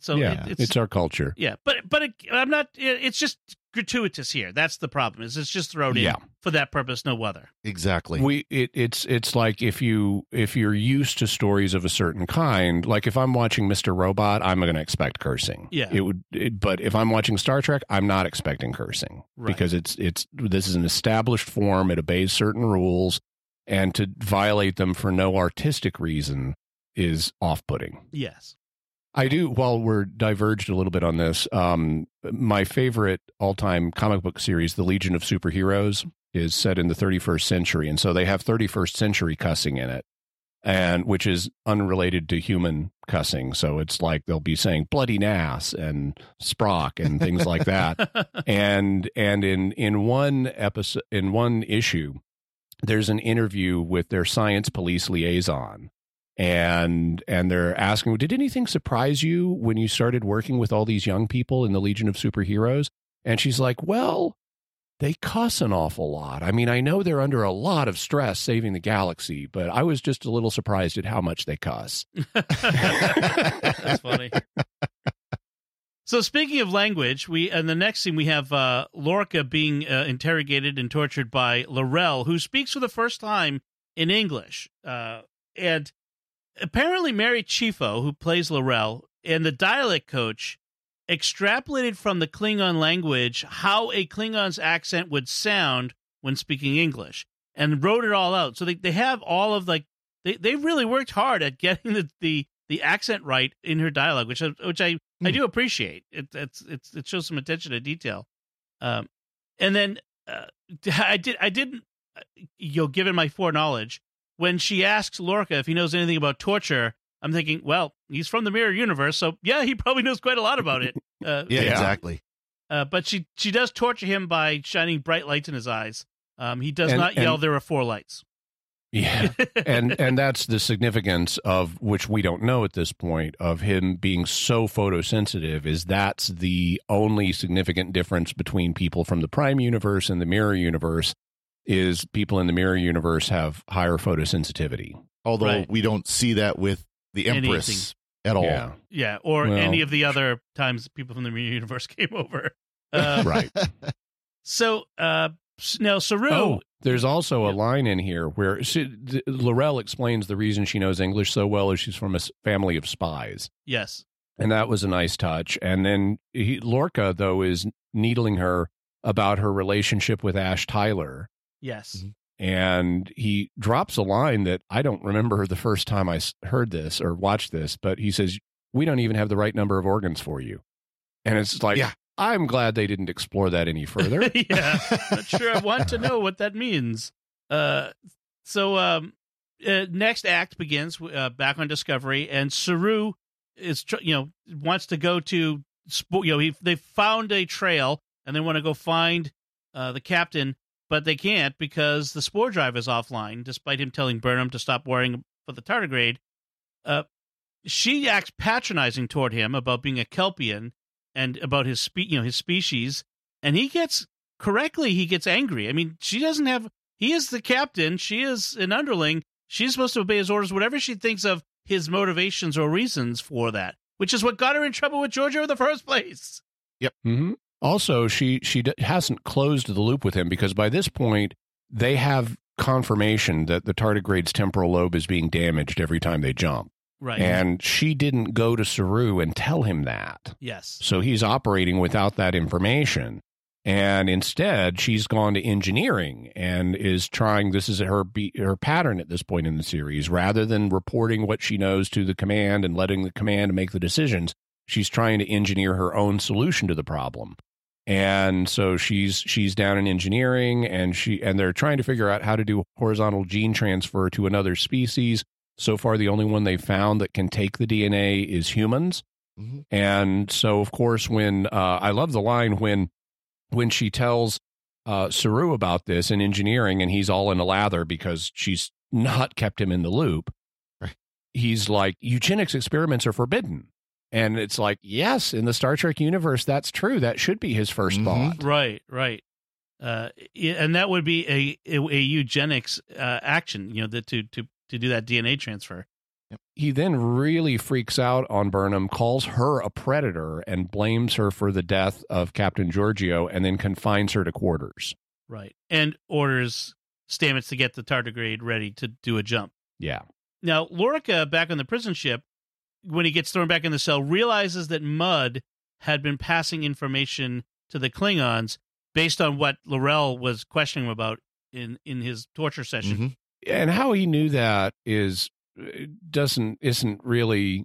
so yeah, it, it's, our culture. yeah. But but it, I'm not. it- It's just gratuitous here. That's the problem. Is it's just thrown in Yeah. for that purpose, no other. Exactly. We it, it's it's like if you if you're used to stories of a certain kind, like if I'm watching Mr. Robot, I'm going to expect cursing. Yeah. it would. It, but if I'm watching Star Trek, I'm not expecting cursing Right. because it's it's this is an established form. It obeys certain rules, and to violate them for no artistic reason is off-putting. Yes. I do. While we're diverged a little bit on this, um, my favorite all-time comic book series, The Legion of Superheroes, is set in the 31st century, and so they have 31st century cussing in it, and which is unrelated to human cussing. So it's like they'll be saying "bloody nass" and "sprock" and things like that. and and in in one episode, in one issue, there's an interview with their science police liaison and and they're asking did anything surprise you when you started working with all these young people in the legion of superheroes? And she's like well they cuss an awful lot. I mean i know they're under a lot of stress saving the galaxy but i was just a little surprised at how much they cuss. That's funny. So speaking of language, we and the next scene we have uh, Lorca being uh, interrogated and tortured by L'Rell, who speaks for the first time in English, uh, and apparently Mary Chieffo, who plays L'Rell, and the dialect coach extrapolated from the Klingon language how a Klingon's accent would sound when speaking English, and wrote it all out. So they, they have all of like they, they really worked hard at getting the, the the accent right in her dialogue, which I- which I I do appreciate. It it's it's it shows some attention to detail. Um, and then uh, I did I didn't uh, you know given my foreknowledge when she asks Lorca if he knows anything about torture. I'm thinking, well, he's from the mirror universe, so yeah, he probably knows quite a lot about it. Uh, yeah, Yeah. exactly. uh, but she she does torture him by shining bright lights in his eyes. Um, he does And- not yell. and- There are four lights. yeah and and that's the significance of which we don't know at this point of him being so photosensitive is that's the only significant difference between people from the prime universe and the mirror universe is people in the mirror universe have higher photosensitivity Although Right. we don't see that with the Empress Anything. at all. yeah yeah, or Well- any of the other times people from the mirror universe came over. Uh, right So uh, now Saru, oh there's also a Yeah. line in here where she, th- L'Rell explains the reason she knows English so well is she's from a family of spies yes, and that was a nice touch. And then he, Lorca, though, is needling her about her relationship with Ash Tyler, yes, Mm-hmm. and he drops a line that I don't remember the first time I heard this or watched this, but he says, "We don't even have the right number of organs for you," and it's like, Yeah. I'm glad they didn't explore that any further. yeah. Not sure I want to know what that means. Uh, so um, uh, next act begins uh, back on Discovery, and Saru is tr- you know wants to go to you know he, they found a trail and they want to go find uh, the captain, but they can't because the spore drive is offline, despite him telling Burnham to stop worrying for the tardigrade. Uh, she acts patronizing toward him about being a Kelpian and about his spe- you know his species, and he gets correctly he gets angry. I mean, she doesn't have he is the captain, she is an underling. She's supposed to obey his orders, whatever she thinks of his motivations or reasons for that, which is what got her in trouble with Georgiou in the first place. Yep. Mm hmm Also, she she d- hasn't closed the loop with him because by this point they have confirmation that the tardigrade's temporal lobe is being damaged every time they jump, Right. and she didn't go to Saru and tell him that. yes. So he's operating without that information. And instead, she's gone to engineering and is trying. This is her be, her pattern at this point in the series. Rather than reporting what she knows to the command and letting the command make the decisions, she's trying to engineer her own solution to the problem. And so she's she's down in engineering, and she and they're trying to figure out how to do horizontal gene transfer to another species. So far, the only one they've found that can take the DNA is humans. Mhm. And so, of course, when uh, I love the line when when she tells uh, Saru about this in engineering, and he's all in a lather because she's not kept him in the loop. Right. He's like, eugenics experiments are forbidden. And it's like, yes, in the Star Trek universe, that's true. That should be his 1st Mhm. thought. Right, right. Uh, and that would be a a, a eugenics uh, action, you know, the, to to to do that DNA transfer. He then really freaks out on Burnham, calls her a predator, and blames her for the death of Captain Georgiou, and then confines her to quarters. Right, and orders Stamets to get the tardigrade ready to do a jump. Yeah. Now, Lorca, back on the prison ship, when he gets thrown back in the cell, realizes that Mudd had been passing information to the Klingons based on what L'Rell was questioning him about in in his torture session. Mhm. and how he knew that is uh, doesn't isn't really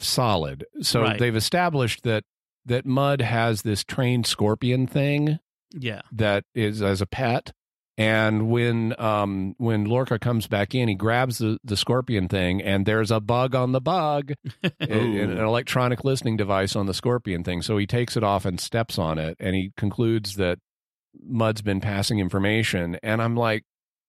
solid. So Right. they've established that that Mudd has this trained scorpion thing Yeah, that is as a pet. And when um when Lorca comes back in, he grabs the, the scorpion thing, and there's a bug on the bug, an, an electronic listening device on the scorpion thing. So he takes it off and steps on it, and he concludes that Mudd's been passing information. And I'm like,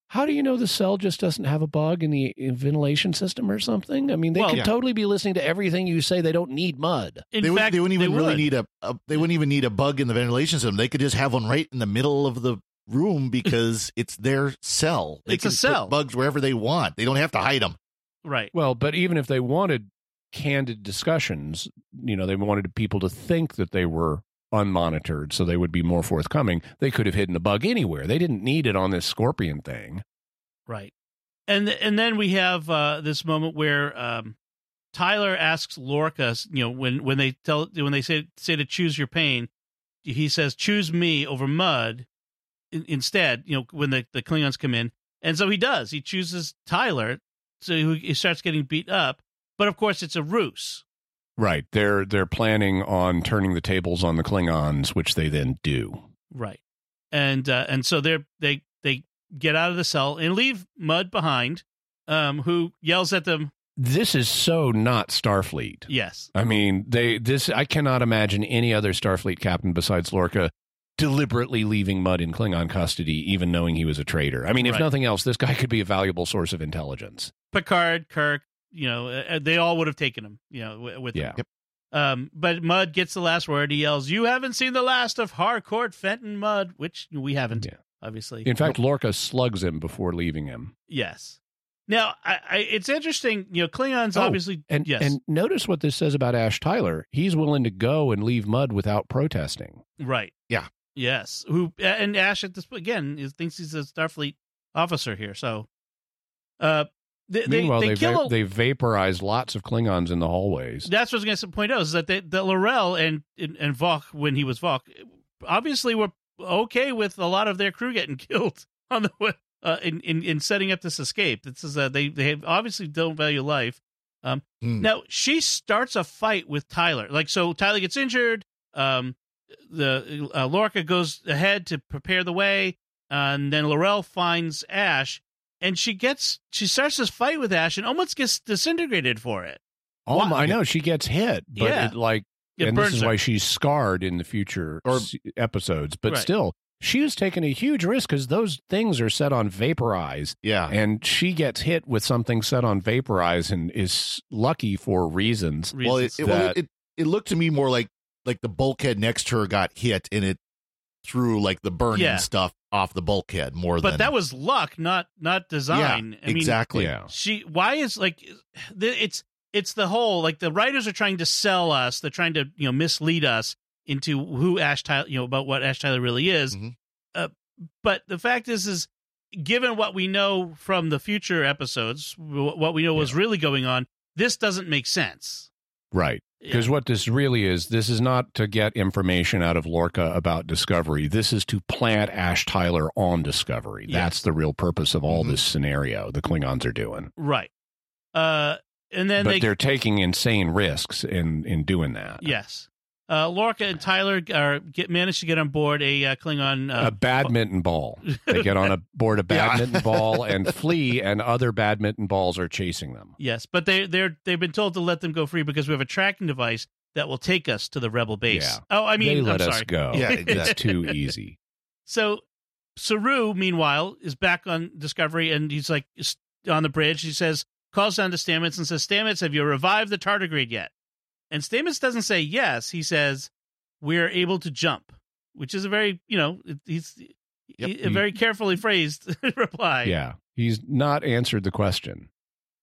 how do you know the cell just doesn't have a bug in the ventilation system or something? I mean, they Well- could Yeah. totally be listening to everything you say. They don't need Mudd. in they, would, they wouldn't even really would. need a, a they wouldn't even need a bug in the ventilation system. They could just have one right in the middle of the room because it's their cell. They It's a can put cell. bugs wherever they want. They don't have to hide them. right. Well, but even if they wanted candid discussions, you know, they wanted people to think that they were unmonitored so they would be more forthcoming, they could have hidden the bug anywhere. They didn't need it on this scorpion thing. Right. And and then we have uh, this moment where um, Tyler asks Lorca, you know, when when they tell when they say say to choose your pain, he says choose me over Mudd in, instead. You know, when the the Klingons come in, and so he does. He chooses Tyler, so he, he starts getting beat up. But of course, it's a ruse. Right. They're they're planning on turning the tables on the Klingons, which they then do. Right. And uh, and so they're they they get out of the cell and leave Mudd behind, um, who yells at them. This is so not Starfleet. Yes. I mean, they this I cannot imagine any other Starfleet captain besides Lorca deliberately leaving Mudd in Klingon custody, even knowing he was a traitor. I mean, if Right. nothing else, this guy could be a valuable source of intelligence. Picard, Kirk, you know, uh, they all would have taken him, you know, wi- with Yeah. them. Um, but Mudd gets the last word. He yells, "You haven't seen the last of Harcourt Fenton Mudd," which we haven't, Yeah. obviously. In fact, Lorca slugs him before leaving him. yes. Now, I, I, it's interesting. You know, Klingons Oh, obviously, And yes, and notice what this says about Ash Tyler. He's willing to go and leave Mudd without protesting. right, Yeah. Yes. Who and Ash at this again is, thinks he's a Starfleet officer here. So, uh, they, Meanwhile, they, they they kill. va- a- they vaporize lots of Klingons in the hallways. That's what I was going to point out is that they, that L'Rell and, and and Voq when he was Voq obviously were okay with a lot of their crew getting killed on the way uh, in, in in setting up this escape. This is uh, they they obviously don't value life. Um, Hmm. Now she starts a fight with Tyler. Like so, Tyler gets injured. Um, the uh, Lorca goes ahead to prepare the way, and then L'Rell finds Ash. And she gets, she starts this fight with Ash and almost gets disintegrated for it. Oh, Why- my- I know she gets hit, but Yeah. it like It and this is her. why she's scarred in the future Or- s- episodes. But Right. still, she was taking a huge risk because those things are set on vaporize, Yeah. and she gets hit with something set on vaporize and is lucky for reasons. Well, it, Reasons. it, well that- it, it looked to me more like like the bulkhead next to her got hit and it threw like the burning Yeah. stuff off the bulkhead more than but than that was luck, not not design. Yeah, I mean, exactly. She why is like it's it's the whole like the writers are trying to sell us they're trying to you know mislead us into who ash tyler you know about what ash tyler really is Mhm. uh, but the fact is is given what we know from the future episodes what we know was really going on this doesn't make sense Right. Because Yeah. what this really is, this is not to get information out of Lorca about Discovery. This is to plant Ash Tyler on Discovery. Yeah. That's the real purpose of all Mhm. this scenario the Klingons are doing. right uh and then but they they, are taking insane risks in in doing that. yes uh lorca and tyler are get managed to get on board a uh, klingon uh, a badminton ball. They get on a board a Yeah. badminton ball and flee, and other badminton balls are chasing them. Yes, but they they're they've been told to let them go free because we have a tracking device that will take us to the rebel base. Yeah. Oh, I mean, they let I'm us sorry. go. Yeah, it's too easy. So Saru, meanwhile, is back on Discovery and he's like on the bridge. He says, calls down to Stamets and says, Stamets, have you revived the tardigrade yet? And Stamets doesn't say yes. He says, we're able to jump, which is a very, you know, he's Yep. he- a very carefully phrased reply. Yeah, he's not answered the question.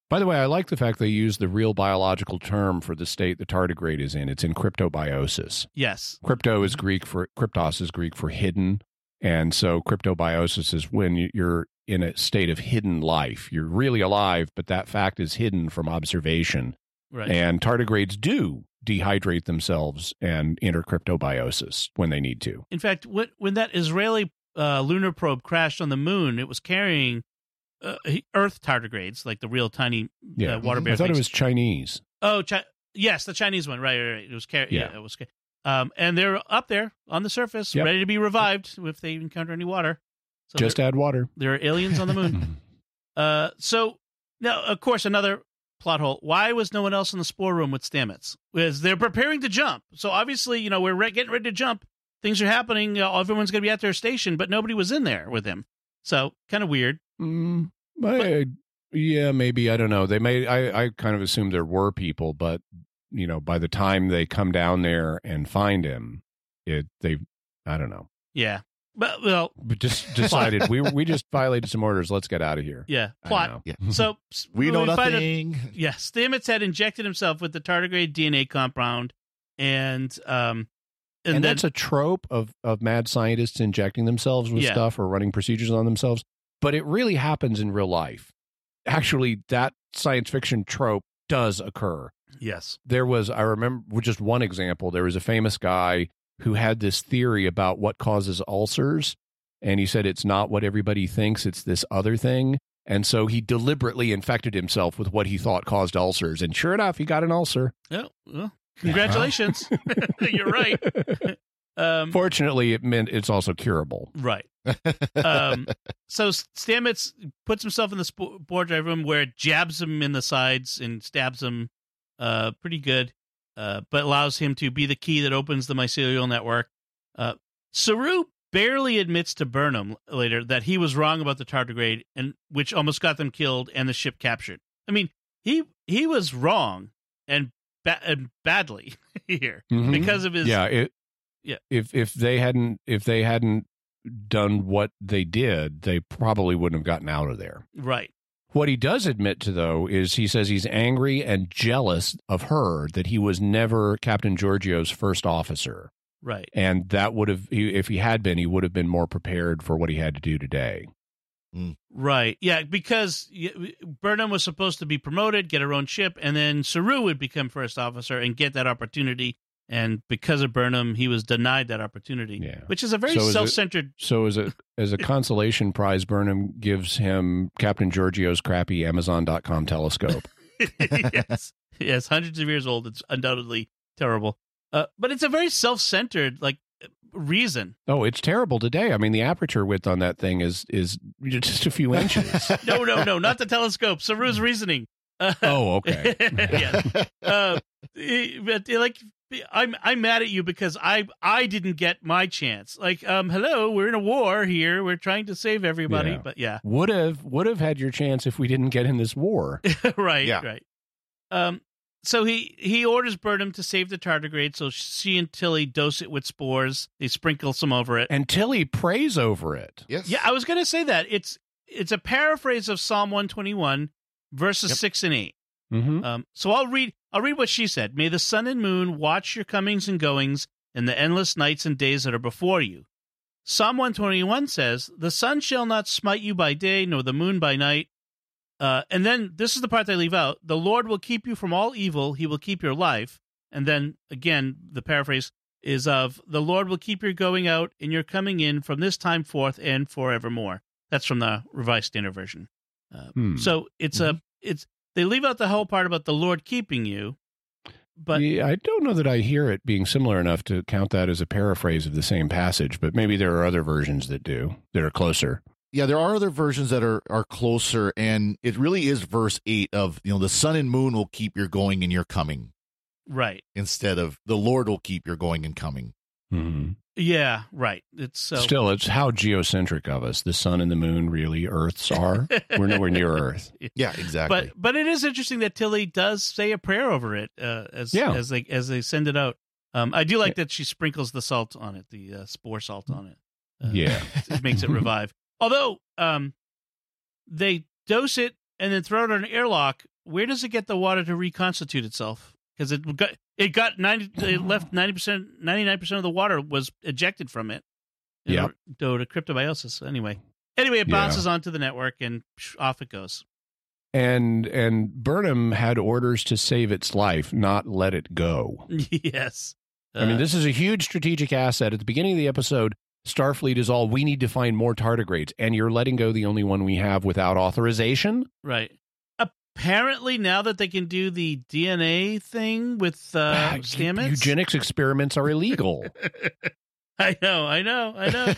By the way, I like the fact they use the real biological term for the state the tardigrade is in. It's in cryptobiosis. Yes. Crypto is mm-hmm. Greek for cryptos is Greek for hidden, and so cryptobiosis is when you're in a state of hidden life. You're really alive, but that fact is hidden from observation. Right. And tardigrades do dehydrate themselves and enter cryptobiosis when they need to. In fact, when, when that Israeli uh, lunar probe crashed on the moon, it was carrying uh, Earth tardigrades, like the real tiny Yeah, uh, water bear. I thought it was Chinese. Oh, Chi- yes, the Chinese one. Right, right, right. It was car- yeah. Yeah. it was. Um, and they're up there on the surface, Yep. ready to be revived if they encounter any water. So Just add water. there are aliens on the moon. uh, so now, of course, another plot hole. Why was no one else in the spore room with Stamets? Because they're preparing to jump. So obviously, you know, we're re- getting ready to jump. Things are happening. Uh, everyone's going to be at their station, but nobody was in there with him. So kind of weird. Mm, I, yeah, maybe I don't know. They may. I, I kind of assumed there were people, but you know, by the time they come down there and find him, it they, I don't know, Yeah. But well, but just decided we we just violated some orders. Let's get out of here. yeah. Plot. Yeah. So we know find out- nothing. Yeah, Stamets had injected himself with the tardigrade DNA compound, and um, and, And, then that's a trope of of mad scientists injecting themselves with Yeah. stuff or running procedures on themselves. But it really happens in real life. Actually, that science fiction trope does occur. yes, there was i remember just one example there was a famous guy who had this theory about what causes ulcers and he said it's not what everybody thinks it's this other thing. And so he deliberately infected himself with what he thought caused ulcers and sure enough he got an ulcer. Oh, well, congratulations, you're right. um, fortunately it meant it's also curable. Right. Um, so Stamets puts himself in the sp- board drive room where it jabs him in the sides and stabs him, uh, pretty good, uh, but allows him to be the key that opens the mycelial network. Uh, Saru barely admits to Burnham later that he was wrong about the tardigrade, and which almost got them killed and the ship captured. I mean, he he was wrong and, ba- and badly here Mhm. because of his yeah it Yeah. if if they hadn't if they hadn't done what they did they probably wouldn't have gotten out of there right. What he does admit to, though, is he says he's angry and jealous of her that he was never Captain Georgiou's first officer. Right. And that would have, if he had been, he would have been more prepared for what he had to do today. Mm. Right. Yeah, because Burnham was supposed to be promoted, get her own ship, and then Saru would become first officer and get that opportunity. And because of Burnham, he was denied that opportunity. Yeah. Which is a very So self-centered. So, as a as a consolation prize, Burnham gives him Captain Georgiou's crappy Amazon.com telescope. yes. Yes. Hundreds of years old. It's undoubtedly terrible. Uh, but it's a very self-centered like reason. Oh, it's terrible today. I mean, the aperture width on that thing is is just a few inches. No, no, no, not the telescope. Saru's reasoning. Uh, oh, okay. yeah. Uh, but like I'm I'm mad at you because I I didn't get my chance. Like, um, hello, we're in a war here. We're trying to save everybody, Yeah. but yeah, Would have would have had your chance if we didn't get in this war. right, Yeah. right. Um, so he he orders Burnham to save the tardigrade. So she and Tilly dose it with spores. They sprinkle some over it. And Tilly prays over it. Yes. Yeah, I was going to say that it's it's a paraphrase of Psalm 121 verses Yep. 6 and 8. Mm-hmm. Um, so I'll read I'll read what she said. May the sun and moon watch your comings and goings in the endless nights and days that are before you. Psalm 121 says, "The sun shall not smite you by day nor the moon by night." Uh, and then this is the part they leave out. The Lord will keep you from all evil. He will keep your life. And then again, the paraphrase is of the Lord will keep your going out and your coming in from this time forth and forevermore. That's from the Revised Standard Version. Uh, Hmm. So it's a it's they leave out the whole part about the Lord keeping you, but Yeah, I don't know that I hear it being similar enough to count that as a paraphrase of the same passage, but maybe there are other versions that do that are closer. Yeah, there are other versions that are are closer, and it really is verse eight of you know the sun and moon will keep your going and your coming right, instead of the Lord will keep your going and coming. Mm-hmm. Yeah, right. It's so Still, it's how geocentric of us. The sun and the moon really Earths are. We're nowhere near Earth. Yeah, exactly. but but it is interesting that Tilly does say a prayer over it uh, as Yeah. as they as they send it out. Um, I do like that she sprinkles the salt on it, the uh, spore salt on it. Uh, Yeah. it makes it revive. Although um, they dose it and then throw it on an airlock, where does it get the water to reconstitute itself? Because it got it got ninety, it left ninety percent, ninety nine percent of the water was ejected from it. order- Due to cryptobiosis. Anyway, anyway, it Yeah. bounces onto the network and off it goes. And and Burnham had orders to save its life, not let it go. yes. I mean, Uh, this is a huge strategic asset. At the beginning of the episode, Starfleet is all we need to find more tardigrades, and you're letting go the only one we have without authorization. Right. Apparently, now that they can do the DNA thing with uh, Ah, Eugenics experiments are illegal. I know, I know, I know.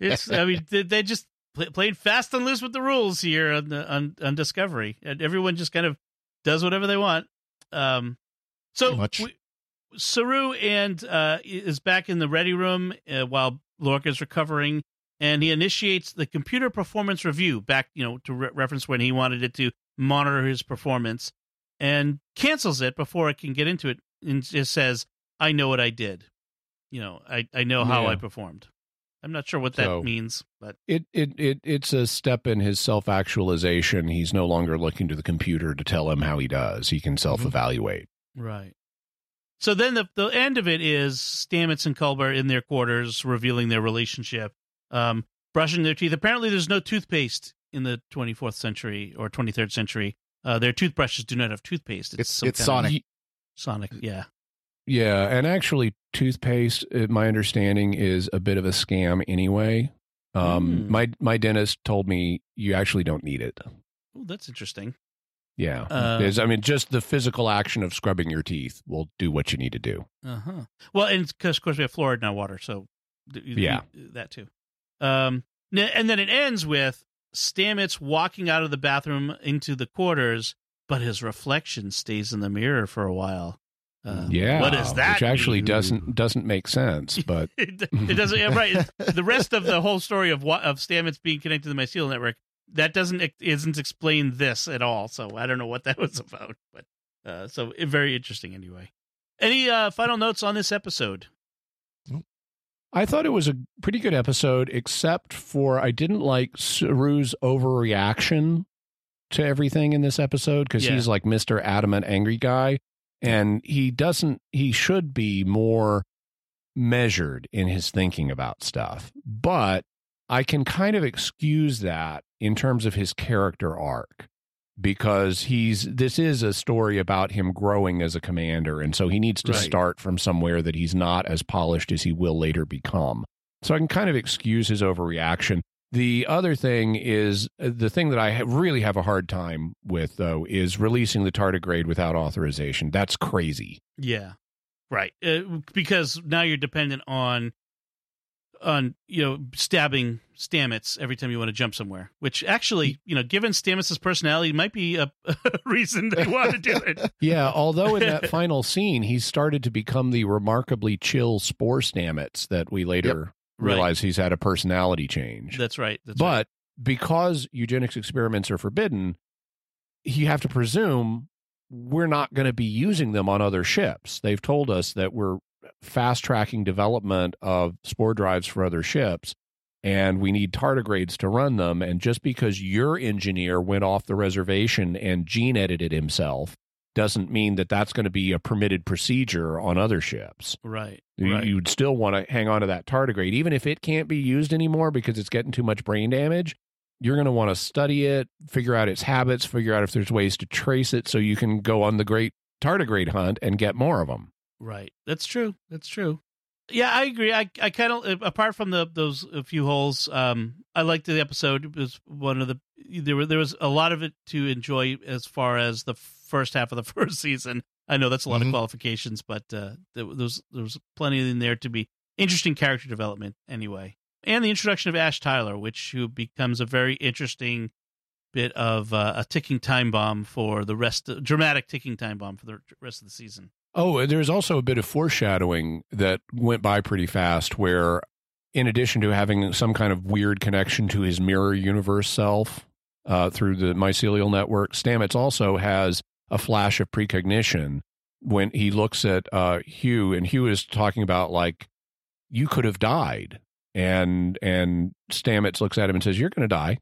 it's. I mean, they, they just play, played fast and loose with the rules here on the on, on Discovery, and everyone just kind of does whatever they want. Um, so we- Saru and uh, is back in the ready room uh, while is recovering, and he initiates the computer performance review. Back, you know, to re- reference when he wanted it to monitor his performance, and cancels it before it can get into it, and just says, "I know what I did. You know, I I know how Yeah. I performed." I'm not sure what that So- means, but It it it it's a step in his self actualization. He's no longer looking to the computer to tell him how he does. He can self evaluate. Right. So then the the end of it is Stamets and Culber in their quarters revealing their relationship, um, brushing their teeth. Apparently, there's no toothpaste in the 24th century or 23rd century. Uh, their toothbrushes do not have toothpaste. It's- some it's Sonic. Of, Sonic, yeah. Yeah, and actually, toothpaste. uh, My understanding is a bit of a scam anyway. Um, Mm. my my dentist told me you actually don't need it. Oh, that's interesting. Yeah, Uh, Is- I mean, just the physical action of scrubbing your teeth will do what you need to do. Uh huh. Well, and because of course we have fluoride in our water, so Yeah. that too. Um, and then it ends with Stamets walking out of the bathroom into the quarters, but his reflection stays in the mirror for a while. Uh, Yeah, what is that? Which actually mean? doesn't doesn't make sense, but it, it doesn't. yeah, right. The rest of the whole story of what of Stamets being connected to the mycelial network that doesn't isn't explain this at all. So I don't know what that was about, but uh, so it, very interesting anyway. Any uh, final notes on this episode? I thought it was a pretty good episode, except for I didn't like Saru's overreaction to everything in this episode because Yeah. he's like Mr. Adamant Angry Guy. And he doesn't, he should be more measured in his thinking about stuff. But I can kind of excuse that in terms of his character arc because he's this is a story about him growing as a commander. And so he needs to Right. start from somewhere that he's not as polished as he will later become. So i can kind of excuse his overreaction. The other thing is uh, the thing that i ha- really have a hard time with though is releasing the tardigrade without authorization. That's crazy. Yeah, right. Uh, because now you're dependent on on you know stabbing Stamets every time you want to jump somewhere. Which actually, you know, given Stamets' personality, might be a, a reason they want to do it. Yeah, although in that final scene, he started to become the remarkably chill Spore Stamets that we later Right. realize he's had a personality change. That's right. That's but right. because eugenics experiments are forbidden, you have to presume we're not going to be using them on other ships. They've told us that we're fast tracking development of spore drives for other ships, and we need tardigrades to run them. And just because your engineer went off the reservation and gene edited himself doesn't mean that that's going to be a permitted procedure on other ships. Right. You- right. You'd still want to hang on to that tardigrade, even if it can't be used anymore because it's getting too much brain damage. You're going to want to study it, figure out its habits, figure out if there's ways to trace it so you can go on the great tardigrade hunt and get more of them. Right. That's true. That's true. Yeah, I agree. I I kind of apart from the those a few holes, um, I liked the episode. It was one of the there were there was a lot of it to enjoy as far as the first half of the first season. I know that's a lot Mhm. of qualifications, but uh, there was there was plenty in there to be interesting character development anyway, and the introduction of Ash Tyler, which who becomes a very interesting bit of uh, a ticking time bomb for the rest, dramatic ticking time bomb for the rest of the season. Oh, there's also a bit of foreshadowing that went by pretty fast where, in addition to having some kind of weird connection to his mirror universe self uh, through the mycelial network, Stamets also has a flash of precognition when he looks at uh, Hugh, and Hugh is talking about, like, you could have died. And and Stamets looks at him and says, "You're going to die."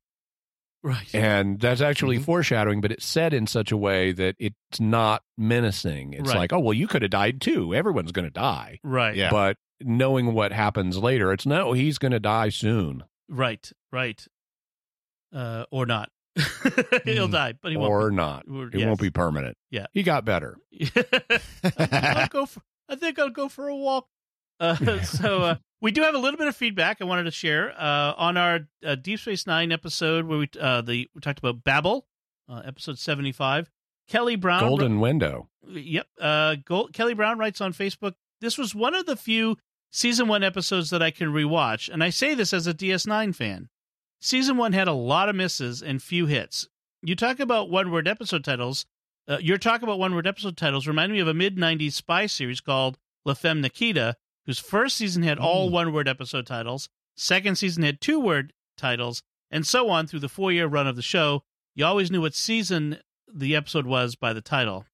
Right. and that's actually Mhm. foreshadowing but it's said in such a way that it's not menacing it's Right. like oh well you could have died too everyone's going to die Right. Yeah. but knowing what happens later it's no he's going to die soon Right. Right. Uh, or not. He'll Hmm. die, but he won't. Or not Or- it won't be permanent Yeah. he got better Be. I'll go for. I think I'll go for a walk. Uh, so uh, we do have a little bit of feedback I wanted to share uh, on our uh, Deep Space Nine episode where we uh, the we talked about Babel, uh, episode seventy five. Kelly Brown. golden window Yep. Uh, Gold, Kelly Brown writes on Facebook. This was one of the few season one episodes that I can rewatch, and I say this as a DS9 fan. Season one had a lot of misses and few hits. You talk about one word episode titles. Uh, your talk about one word episode titles remind me of a mid 90s spy series called La Femme Nikita, whose first season had all one word episode titles, second season had two word titles, and so on through the four year run of the show. You always knew what season the episode was by the title.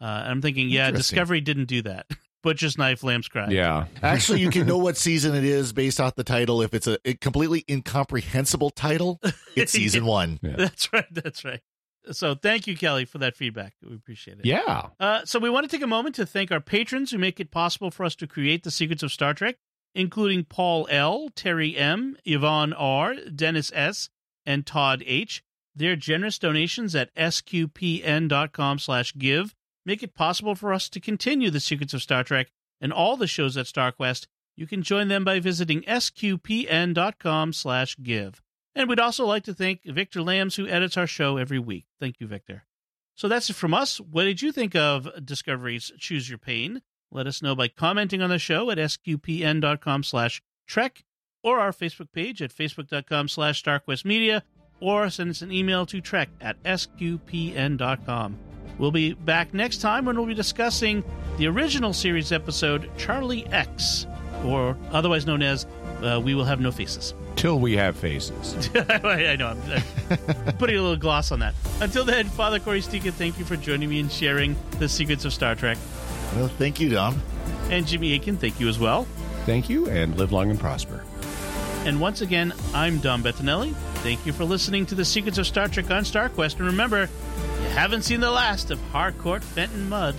Uh, and I'm thinking, yeah, Discovery didn't do that. Butcher's Knife, Lamb's Cry. yeah Actually, you can know what season it is based off the title. If it's a, a completely incomprehensible title, it's season one. Yeah. That's right. That's right. So thank you, Kelly, for that feedback. We appreciate it. yeah Uh, so we want to take a moment to thank our patrons who make it possible for us to create the secrets of Star Trek, including Paul L, Terry M, Yvonne R, Dennis S, and Todd H. Their generous donations at sqpn.com slash give make it possible for us to continue the secrets of Star Trek and all the shows at StarQuest. You can join them by visiting sqpn.com slash give. And we'd also like to thank Victor Lambs, who edits our show every week. Thank you, Victor. So that's it from us. What did you think of Discovery's Choose Your Pain? Let us know by commenting on the show at sqpn.com slash trek or our Facebook page at facebook.com slash starquestmedia or send us an email to trek at sqpn.com. We'll be back next time when we'll be discussing the original series episode Charlie X, or otherwise known as uh, We Will Have No Faces. till we have faces I know. I'm, I'm putting a little gloss on that. Until then, Father Cory Sticha, thank you for joining me and sharing the secrets of Star Trek. Well, thank you, Dom. And Jimmy Akin, thank you as well. thank you and live long and prosper And once again, I'm Dom Bettinelli. Thank you for listening to the secrets of Star Trek on StarQuest. And remember, you haven't seen the last of Harcourt Fenton Mudd.